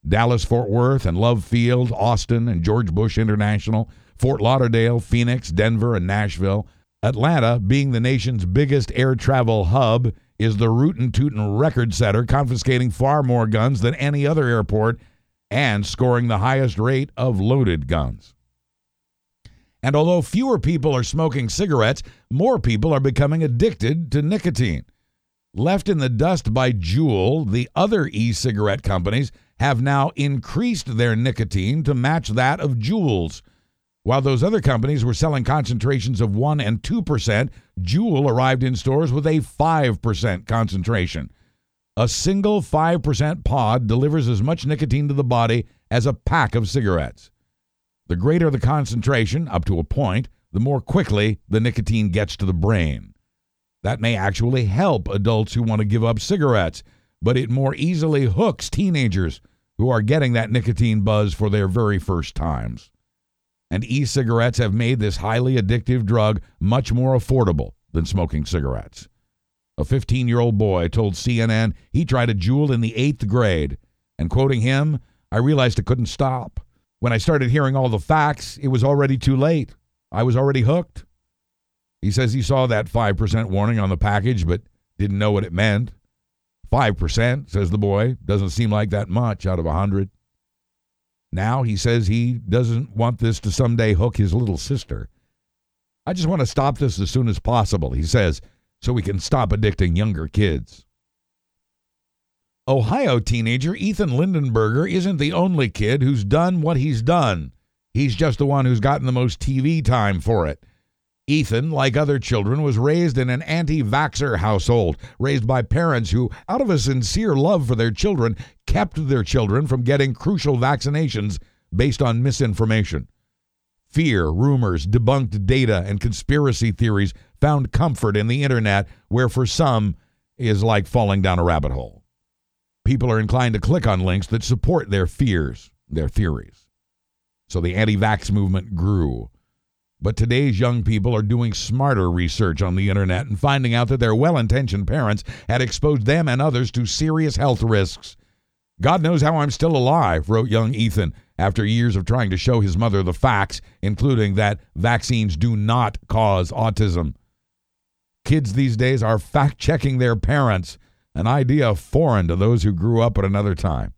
Dallas Fort Worth and Love Field, Austin and George Bush International, Fort Lauderdale, Phoenix, Denver, and Nashville. Atlanta, being the nation's biggest air travel hub, is the rootin' tootin' record setter, confiscating far more guns than any other airport and scoring the highest rate of loaded guns. And although fewer people are smoking cigarettes, more people are becoming addicted to nicotine. Left in the dust by Juul, the other e cigarette companies have now increased their nicotine to match that of Juul's. While those other companies were selling concentrations of 1 and 2%, Juul arrived in stores with a 5% concentration. A single 5% pod delivers as much nicotine to the body as a pack of cigarettes. The greater the concentration, up to a point, the more quickly the nicotine gets to the brain. That may actually help adults who want to give up cigarettes, but it more easily hooks teenagers who are getting that nicotine buzz for their very first times. And e cigarettes have made this highly addictive drug much more affordable than smoking cigarettes. A 15 year old boy told CNN he tried a Juul in the eighth grade, and quoting him, I realized I couldn't stop. When I started hearing all the facts, it was already too late. I was already hooked. He says he saw that 5% warning on the package, but didn't know what it meant. 5%, says the boy, doesn't seem like that much out of a 100. Now he says he doesn't want this to someday hook his little sister. I just want to stop this as soon as possible, he says, so we can stop addicting younger kids. Ohio teenager Ethan Lindenberger isn't the only kid who's done what he's done. He's just the one who's gotten the most TV time for it. Ethan, like other children, was raised in an anti vaxxer household, raised by parents who, out of a sincere love for their children, kept their children from getting crucial vaccinations based on misinformation. Fear, rumors, debunked data, and conspiracy theories found comfort in the internet, where for some is like falling down a rabbit hole. People are inclined to click on links that support their fears, their theories. So the anti vax movement grew. But today's young people are doing smarter research on the internet and finding out that their well intentioned parents had exposed them and others to serious health risks. God knows how I'm still alive, wrote young Ethan after years of trying to show his mother the facts, including that vaccines do not cause autism. Kids these days are fact checking their parents, an idea foreign to those who grew up at another time.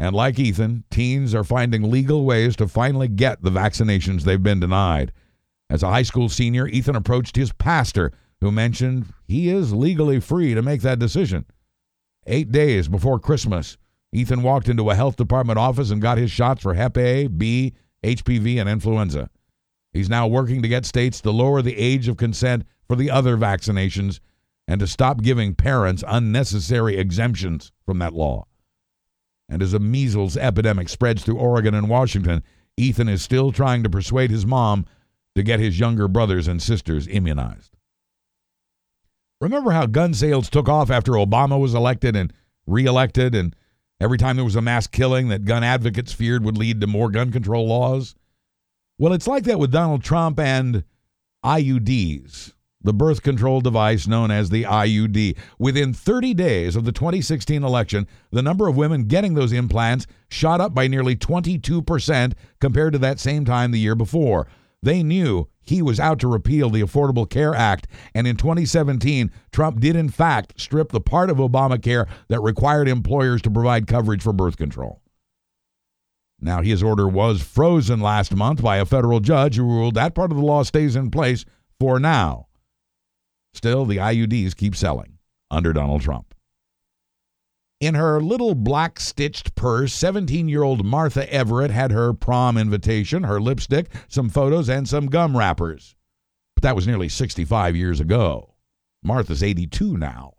And like Ethan, teens are finding legal ways to finally get the vaccinations they've been denied. As a high school senior, Ethan approached his pastor, who mentioned he is legally free to make that decision. Eight days before Christmas, Ethan walked into a health department office and got his shots for Hep A, B, HPV, and influenza. He's now working to get states to lower the age of consent for the other vaccinations and to stop giving parents unnecessary exemptions from that law. And as a measles epidemic spreads through Oregon and Washington, Ethan is still trying to persuade his mom to get his younger brothers and sisters immunized. Remember how gun sales took off after Obama was elected and reelected, and every time there was a mass killing that gun advocates feared would lead to more gun control laws? Well, it's like that with Donald Trump and IUDs the birth control device known as the IUD. Within 30 days of the 2016 election, the number of women getting those implants shot up by nearly 22% compared to that same time the year before. They knew he was out to repeal the Affordable Care Act, and in 2017, Trump did in fact strip the part of Obamacare that required employers to provide coverage for birth control. Now, his order was frozen last month by a federal judge who ruled that part of the law stays in place for now. Still, the IUDs keep selling under Donald Trump. In her little black stitched purse, 17 year old Martha Everett had her prom invitation, her lipstick, some photos, and some gum wrappers. But that was nearly 65 years ago. Martha's 82 now.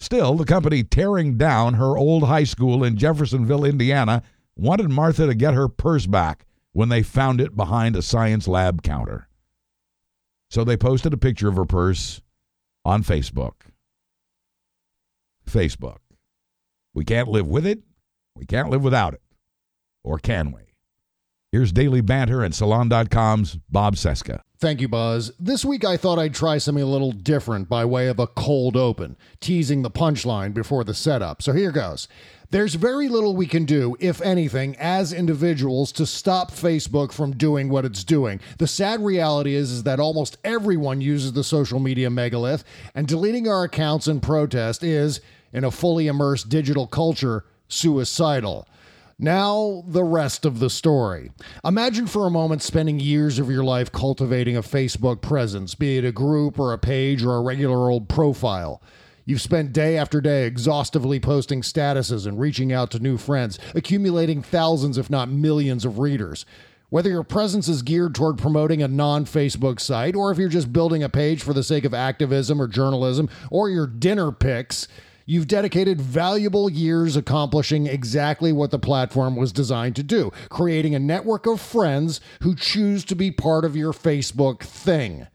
Still, the company tearing down her old high school in Jeffersonville, Indiana, wanted Martha to get her purse back when they found it behind a science lab counter. So they posted a picture of her purse on Facebook. Facebook. We can't live with it. We can't live without it. Or can we? Here's Daily Banter and Salon.com's Bob Cesca. Thank you, Buzz. This week I thought I'd try something a little different by way of a cold open, teasing the punchline before the setup. So here goes. There's very little we can do, if anything, as individuals to stop Facebook from doing what it's doing. The sad reality is, is that almost everyone uses the social media megalith, and deleting our accounts in protest is, in a fully immersed digital culture, suicidal. Now, the rest of the story. Imagine for a moment spending years of your life cultivating a Facebook presence, be it a group or a page or a regular old profile. You've spent day after day exhaustively posting statuses and reaching out to new friends, accumulating thousands, if not millions, of readers. Whether your presence is geared toward promoting a non Facebook site, or if you're just building a page for the sake of activism or journalism, or your dinner pics, You've dedicated valuable years accomplishing exactly what the platform was designed to do creating a network of friends who choose to be part of your Facebook thing.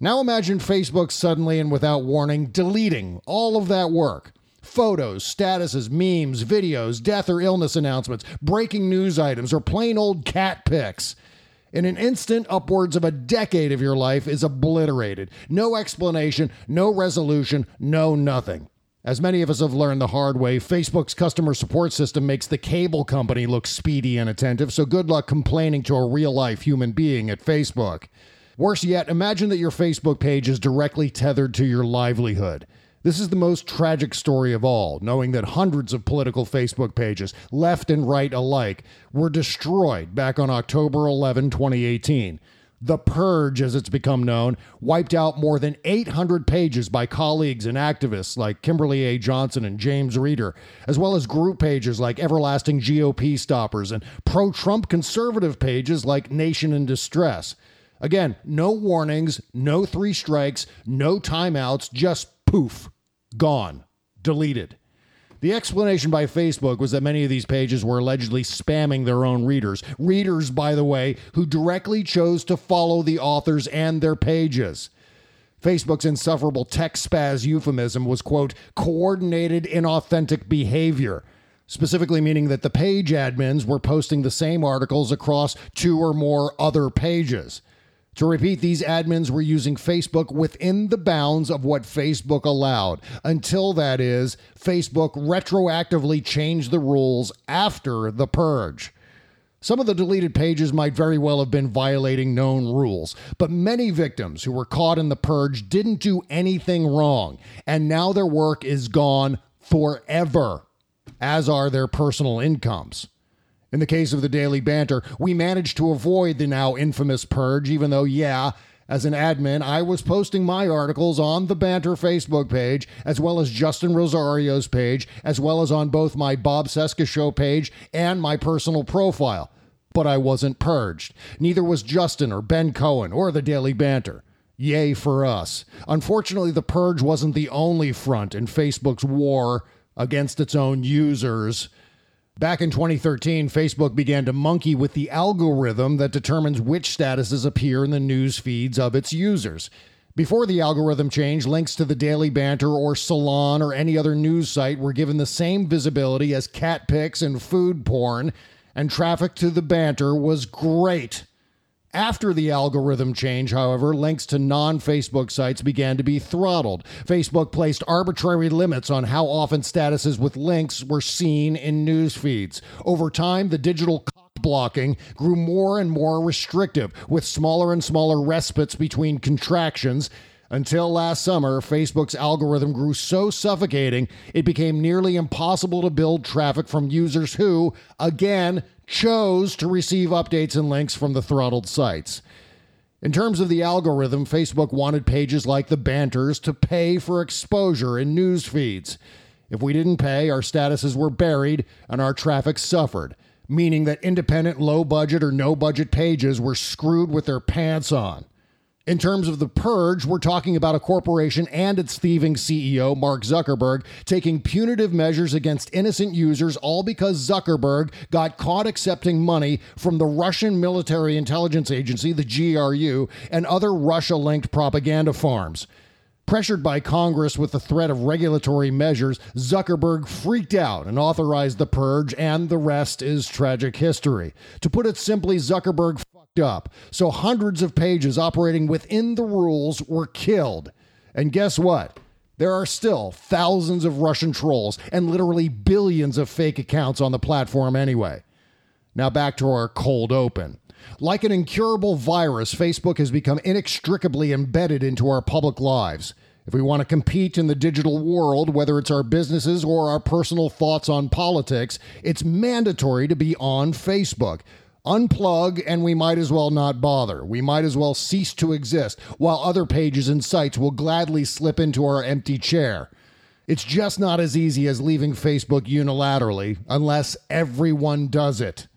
Now imagine Facebook suddenly and without warning deleting all of that work. Photos, statuses, memes, videos, death or illness announcements, breaking news items, or plain old cat pics. In an instant, upwards of a decade of your life is obliterated. No explanation, no resolution, no nothing. As many of us have learned the hard way, Facebook's customer support system makes the cable company look speedy and attentive, so good luck complaining to a real life human being at Facebook. Worse yet, imagine that your Facebook page is directly tethered to your livelihood. This is the most tragic story of all, knowing that hundreds of political Facebook pages, left and right alike, were destroyed back on October 11, 2018. The Purge, as it's become known, wiped out more than 800 pages by colleagues and activists like Kimberly A. Johnson and James Reeder, as well as group pages like Everlasting GOP Stoppers and pro Trump conservative pages like Nation in Distress. Again, no warnings, no three strikes, no timeouts, just poof, gone, deleted. The explanation by Facebook was that many of these pages were allegedly spamming their own readers. Readers, by the way, who directly chose to follow the authors and their pages. Facebook's insufferable tech spaz euphemism was, quote, coordinated inauthentic behavior, specifically meaning that the page admins were posting the same articles across two or more other pages. To repeat, these admins were using Facebook within the bounds of what Facebook allowed, until that is, Facebook retroactively changed the rules after the purge. Some of the deleted pages might very well have been violating known rules, but many victims who were caught in the purge didn't do anything wrong, and now their work is gone forever, as are their personal incomes. In the case of the Daily Banter, we managed to avoid the now infamous purge, even though, yeah, as an admin, I was posting my articles on the Banter Facebook page, as well as Justin Rosario's page, as well as on both my Bob Cesca Show page and my personal profile. But I wasn't purged. Neither was Justin or Ben Cohen or the Daily Banter. Yay for us. Unfortunately, the purge wasn't the only front in Facebook's war against its own users. Back in 2013, Facebook began to monkey with the algorithm that determines which statuses appear in the news feeds of its users. Before the algorithm change, links to the Daily Banter or Salon or any other news site were given the same visibility as cat pics and food porn, and traffic to the Banter was great. After the algorithm change, however, links to non Facebook sites began to be throttled. Facebook placed arbitrary limits on how often statuses with links were seen in news feeds. Over time, the digital blocking grew more and more restrictive, with smaller and smaller respites between contractions. Until last summer, Facebook's algorithm grew so suffocating it became nearly impossible to build traffic from users who, again, chose to receive updates and links from the throttled sites. In terms of the algorithm, Facebook wanted pages like the Banters to pay for exposure in news feeds. If we didn't pay, our statuses were buried and our traffic suffered, meaning that independent, low budget, or no budget pages were screwed with their pants on. In terms of the purge, we're talking about a corporation and its thieving CEO, Mark Zuckerberg, taking punitive measures against innocent users, all because Zuckerberg got caught accepting money from the Russian military intelligence agency, the GRU, and other Russia linked propaganda farms. Pressured by Congress with the threat of regulatory measures, Zuckerberg freaked out and authorized the purge, and the rest is tragic history. To put it simply, Zuckerberg up. So hundreds of pages operating within the rules were killed. And guess what? There are still thousands of Russian trolls and literally billions of fake accounts on the platform anyway. Now back to our cold open. Like an incurable virus, Facebook has become inextricably embedded into our public lives. If we want to compete in the digital world, whether it's our businesses or our personal thoughts on politics, it's mandatory to be on Facebook. Unplug and we might as well not bother. We might as well cease to exist, while other pages and sites will gladly slip into our empty chair. It's just not as easy as leaving Facebook unilaterally unless everyone does it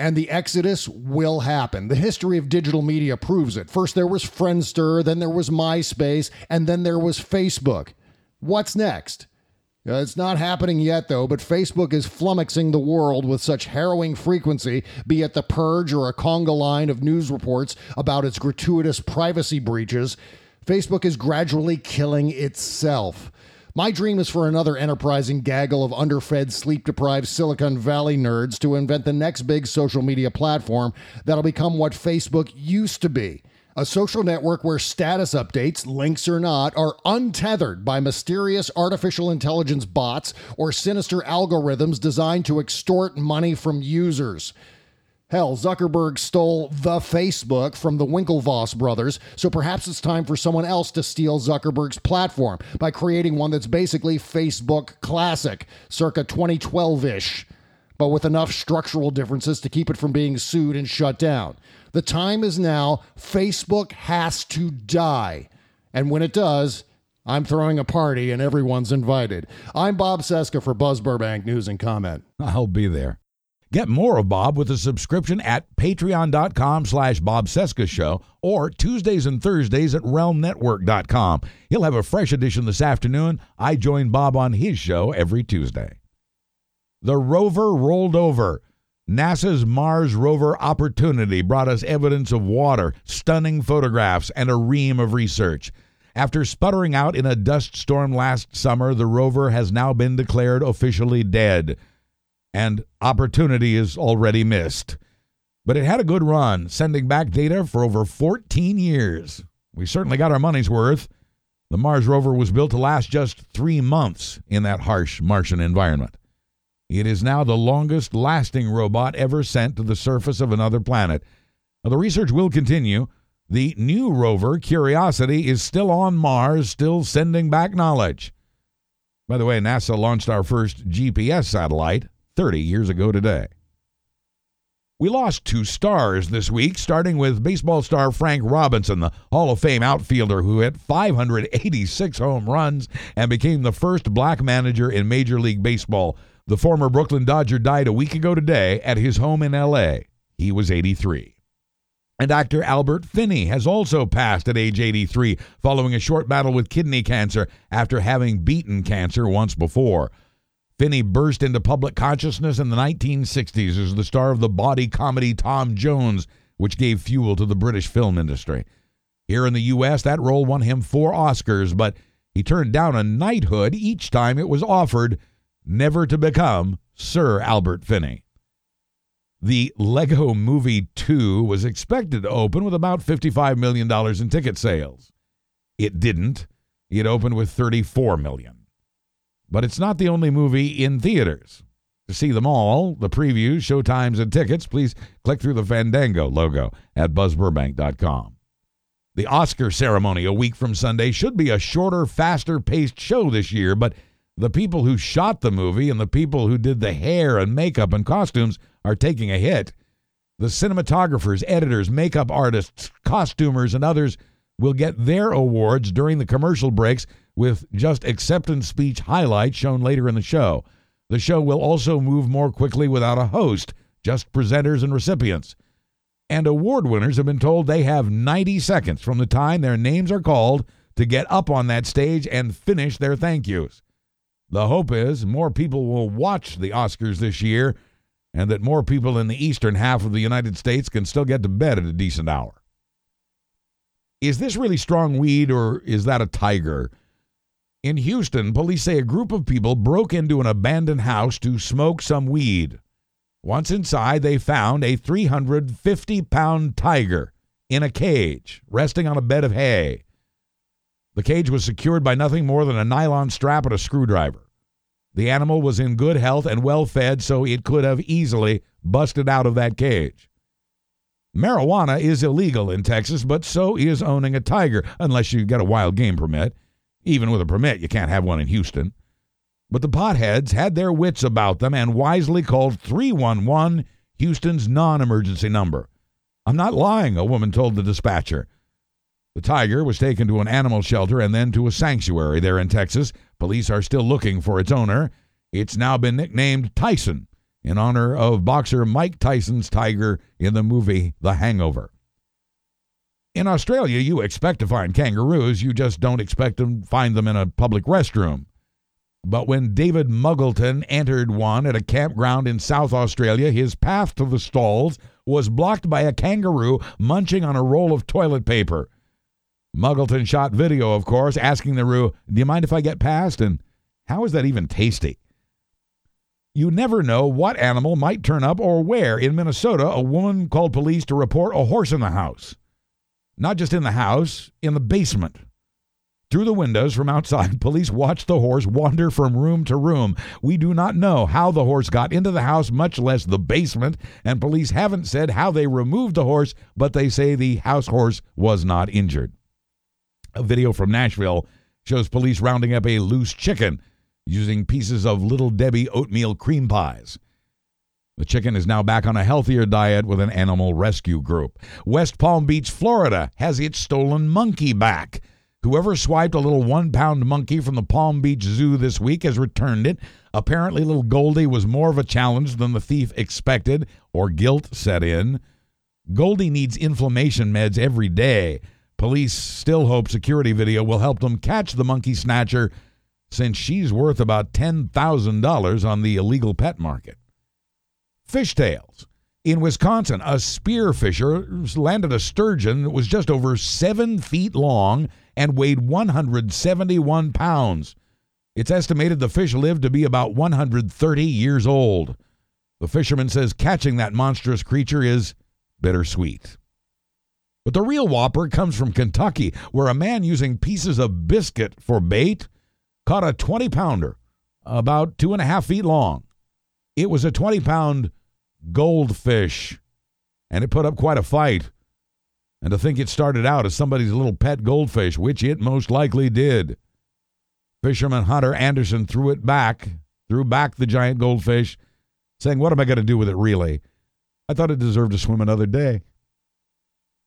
and the exodus will happen. The history of digital media proves it. First, there was Friendster, then there was MySpace, and then there was Facebook. What's next? Uh, it's not happening yet, though, but Facebook is flummoxing the world with such harrowing frequency, be it the purge or a conga line of news reports about its gratuitous privacy breaches. Facebook is gradually killing itself. My dream is for another enterprising gaggle of underfed, sleep deprived Silicon Valley nerds to invent the next big social media platform that'll become what Facebook used to be. A social network where status updates, links or not, are untethered by mysterious artificial intelligence bots or sinister algorithms designed to extort money from users. Hell, Zuckerberg stole the Facebook from the Winklevoss brothers, so perhaps it's time for someone else to steal Zuckerberg's platform by creating one that's basically Facebook Classic, circa 2012 ish, but with enough structural differences to keep it from being sued and shut down. The time is now. Facebook has to die. And when it does, I'm throwing a party and everyone's invited. I'm Bob Cesca for Buzz Burbank News and Comment. I'll be there. Get more of Bob with a subscription at patreon.com slash Bob Cesca Show or Tuesdays and Thursdays at realmnetwork.com. He'll have a fresh edition this afternoon. I join Bob on his show every Tuesday. The rover rolled over. NASA's Mars rover Opportunity brought us evidence of water, stunning photographs, and a ream of research. After sputtering out in a dust storm last summer, the rover has now been declared officially dead and opportunity is already missed. But it had a good run, sending back data for over 14 years. We certainly got our money's worth. The Mars rover was built to last just three months in that harsh Martian environment. It is now the longest lasting robot ever sent to the surface of another planet. Now, the research will continue. The new rover, Curiosity, is still on Mars, still sending back knowledge. By the way, NASA launched our first GPS satellite, 30 years ago today. We lost two stars this week, starting with baseball star Frank Robinson, the Hall of Fame outfielder who hit 586 home runs and became the first black manager in Major League Baseball. The former Brooklyn Dodger died a week ago today at his home in L.A. He was 83. And actor Albert Finney has also passed at age 83 following a short battle with kidney cancer after having beaten cancer once before. Finney burst into public consciousness in the 1960s as the star of the body comedy Tom Jones, which gave fuel to the British film industry. Here in the U.S., that role won him four Oscars, but he turned down a knighthood each time it was offered, never to become Sir Albert Finney. The Lego Movie 2 was expected to open with about $55 million in ticket sales. It didn't. It opened with 34 million. But it's not the only movie in theaters. To see them all, the previews, showtimes, and tickets, please click through the Fandango logo at buzzburbank.com. The Oscar ceremony a week from Sunday should be a shorter, faster paced show this year, but the people who shot the movie and the people who did the hair and makeup and costumes are taking a hit. The cinematographers, editors, makeup artists, costumers, and others will get their awards during the commercial breaks with just acceptance speech highlights shown later in the show. The show will also move more quickly without a host, just presenters and recipients. And award winners have been told they have 90 seconds from the time their names are called to get up on that stage and finish their thank yous. The hope is more people will watch the Oscars this year and that more people in the eastern half of the United States can still get to bed at a decent hour. Is this really strong weed or is that a tiger? In Houston, police say a group of people broke into an abandoned house to smoke some weed. Once inside, they found a 350 pound tiger in a cage, resting on a bed of hay. The cage was secured by nothing more than a nylon strap and a screwdriver. The animal was in good health and well fed, so it could have easily busted out of that cage. Marijuana is illegal in Texas, but so is owning a tiger, unless you get a wild game permit. Even with a permit, you can't have one in Houston. But the potheads had their wits about them and wisely called 311 Houston's non emergency number. I'm not lying, a woman told the dispatcher. The tiger was taken to an animal shelter and then to a sanctuary there in Texas. Police are still looking for its owner. It's now been nicknamed Tyson in honor of boxer Mike Tyson's tiger in the movie The Hangover. In Australia, you expect to find kangaroos, you just don't expect to find them in a public restroom. But when David Muggleton entered one at a campground in South Australia, his path to the stalls was blocked by a kangaroo munching on a roll of toilet paper. Muggleton shot video, of course, asking the roo, Do you mind if I get past? And how is that even tasty? You never know what animal might turn up or where. In Minnesota, a woman called police to report a horse in the house. Not just in the house, in the basement. Through the windows from outside, police watched the horse wander from room to room. We do not know how the horse got into the house, much less the basement, and police haven't said how they removed the horse, but they say the house horse was not injured. A video from Nashville shows police rounding up a loose chicken using pieces of Little Debbie oatmeal cream pies. The chicken is now back on a healthier diet with an animal rescue group. West Palm Beach, Florida has its stolen monkey back. Whoever swiped a little one pound monkey from the Palm Beach Zoo this week has returned it. Apparently, little Goldie was more of a challenge than the thief expected, or guilt set in. Goldie needs inflammation meds every day. Police still hope security video will help them catch the monkey snatcher since she's worth about $10,000 on the illegal pet market. Fishtails. In Wisconsin, a spear fisher landed a sturgeon that was just over seven feet long and weighed 171 pounds. It's estimated the fish lived to be about 130 years old. The fisherman says catching that monstrous creature is bittersweet. But the real whopper comes from Kentucky, where a man using pieces of biscuit for bait caught a 20 pounder, about two and a half feet long. It was a 20 pound goldfish, and it put up quite a fight. And to think it started out as somebody's little pet goldfish, which it most likely did. Fisherman Hunter Anderson threw it back, threw back the giant goldfish, saying, What am I going to do with it really? I thought it deserved to swim another day.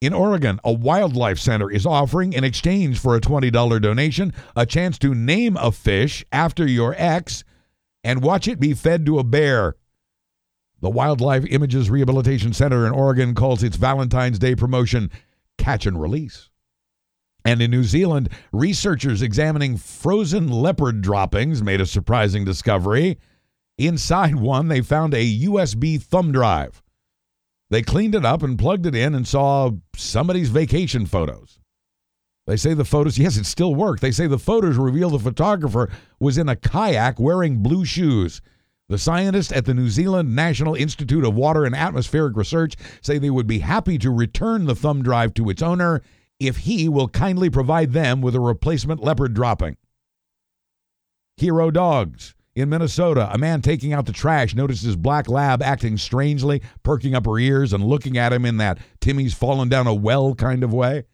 In Oregon, a wildlife center is offering, in exchange for a $20 donation, a chance to name a fish after your ex and watch it be fed to a bear. The Wildlife Images Rehabilitation Center in Oregon calls its Valentine's Day promotion Catch and Release. And in New Zealand, researchers examining frozen leopard droppings made a surprising discovery. Inside one, they found a USB thumb drive. They cleaned it up and plugged it in and saw somebody's vacation photos. They say the photos, yes, it still worked. They say the photos reveal the photographer was in a kayak wearing blue shoes. The scientists at the New Zealand National Institute of Water and Atmospheric Research say they would be happy to return the thumb drive to its owner if he will kindly provide them with a replacement leopard dropping. Hero Dogs. In Minnesota, a man taking out the trash noticed his black lab acting strangely, perking up her ears and looking at him in that Timmy's fallen down a well kind of way.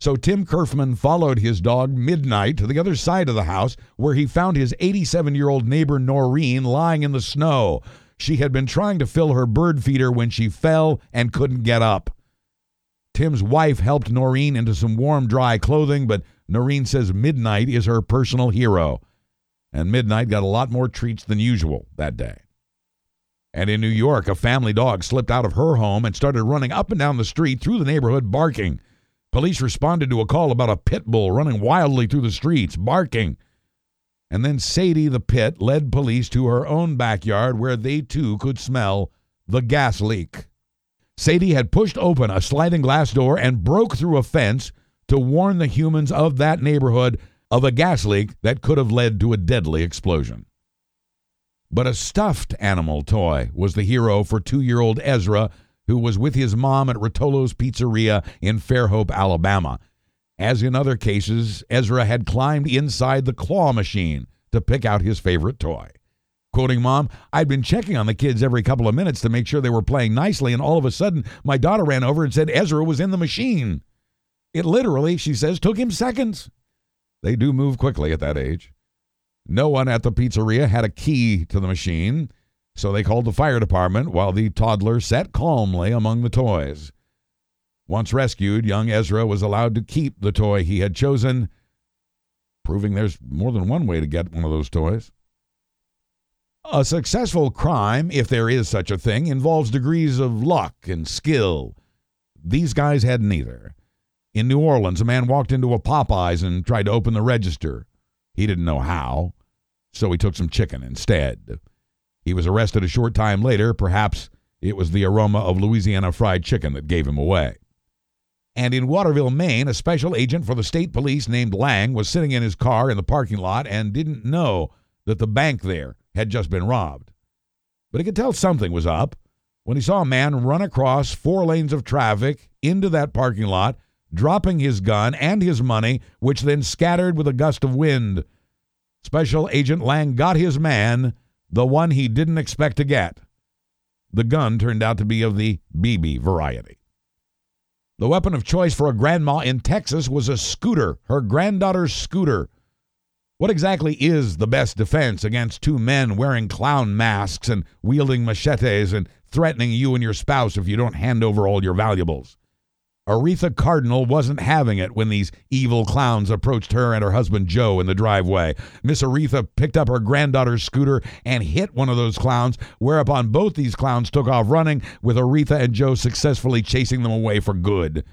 So Tim Kerfman followed his dog midnight to the other side of the house where he found his 87 year old neighbor Noreen lying in the snow. She had been trying to fill her bird feeder when she fell and couldn't get up. Tim's wife helped Noreen into some warm, dry clothing, but Noreen says Midnight is her personal hero. And Midnight got a lot more treats than usual that day. And in New York, a family dog slipped out of her home and started running up and down the street through the neighborhood barking. Police responded to a call about a pit bull running wildly through the streets, barking. And then Sadie the pit led police to her own backyard where they too could smell the gas leak. Sadie had pushed open a sliding glass door and broke through a fence to warn the humans of that neighborhood of a gas leak that could have led to a deadly explosion. But a stuffed animal toy was the hero for two year old Ezra who was with his mom at Rotolo's Pizzeria in Fairhope, Alabama. As in other cases, Ezra had climbed inside the claw machine to pick out his favorite toy. Quoting mom, I'd been checking on the kids every couple of minutes to make sure they were playing nicely, and all of a sudden, my daughter ran over and said Ezra was in the machine. It literally, she says, took him seconds. They do move quickly at that age. No one at the pizzeria had a key to the machine, so they called the fire department while the toddler sat calmly among the toys. Once rescued, young Ezra was allowed to keep the toy he had chosen, proving there's more than one way to get one of those toys. A successful crime, if there is such a thing, involves degrees of luck and skill. These guys had neither. In New Orleans, a man walked into a Popeyes and tried to open the register. He didn't know how, so he took some chicken instead. He was arrested a short time later. Perhaps it was the aroma of Louisiana fried chicken that gave him away. And in Waterville, Maine, a special agent for the state police named Lang was sitting in his car in the parking lot and didn't know that the bank there had just been robbed. But he could tell something was up when he saw a man run across four lanes of traffic into that parking lot, dropping his gun and his money, which then scattered with a gust of wind. Special Agent Lang got his man, the one he didn't expect to get. The gun turned out to be of the BB variety. The weapon of choice for a grandma in Texas was a scooter, her granddaughter's scooter. What exactly is the best defense against two men wearing clown masks and wielding machetes and threatening you and your spouse if you don't hand over all your valuables? Aretha Cardinal wasn't having it when these evil clowns approached her and her husband Joe in the driveway. Miss Aretha picked up her granddaughter's scooter and hit one of those clowns, whereupon both these clowns took off running, with Aretha and Joe successfully chasing them away for good.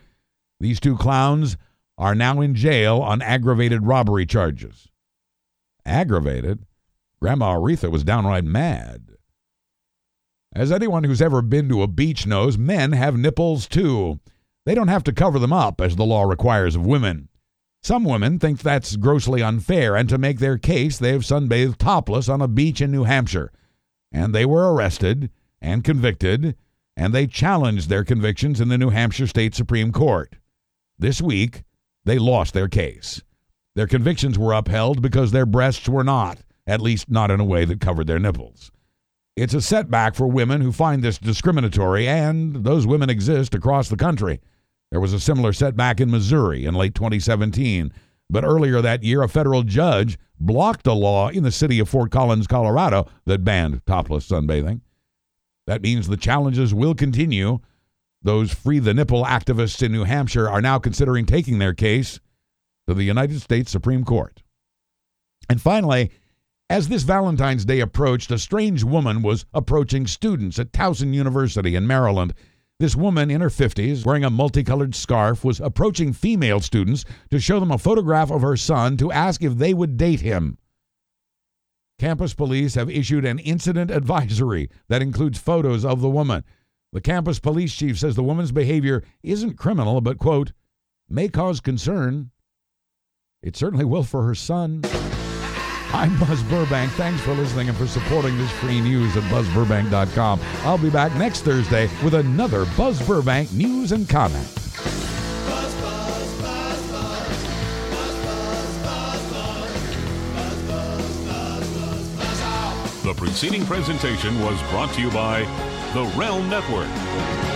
These two clowns are now in jail on aggravated robbery charges. Aggravated? Grandma Aretha was downright mad. As anyone who's ever been to a beach knows, men have nipples too. They don't have to cover them up, as the law requires of women. Some women think that's grossly unfair, and to make their case, they have sunbathed topless on a beach in New Hampshire. And they were arrested and convicted, and they challenged their convictions in the New Hampshire State Supreme Court. This week, they lost their case. Their convictions were upheld because their breasts were not, at least not in a way that covered their nipples. It's a setback for women who find this discriminatory, and those women exist across the country. There was a similar setback in Missouri in late 2017, but earlier that year, a federal judge blocked a law in the city of Fort Collins, Colorado, that banned topless sunbathing. That means the challenges will continue. Those free the nipple activists in New Hampshire are now considering taking their case to the United States Supreme Court. And finally, as this Valentine's Day approached, a strange woman was approaching students at Towson University in Maryland. This woman in her 50s, wearing a multicolored scarf, was approaching female students to show them a photograph of her son to ask if they would date him. Campus police have issued an incident advisory that includes photos of the woman. The campus police chief says the woman's behavior isn't criminal, but, quote, may cause concern. It certainly will for her son. I'm Buzz Burbank. Thanks for listening and for supporting this free news at buzzburbank.com. I'll be back next Thursday with another Buzz Burbank news and comment. The preceding presentation was brought to you by the Realm Network.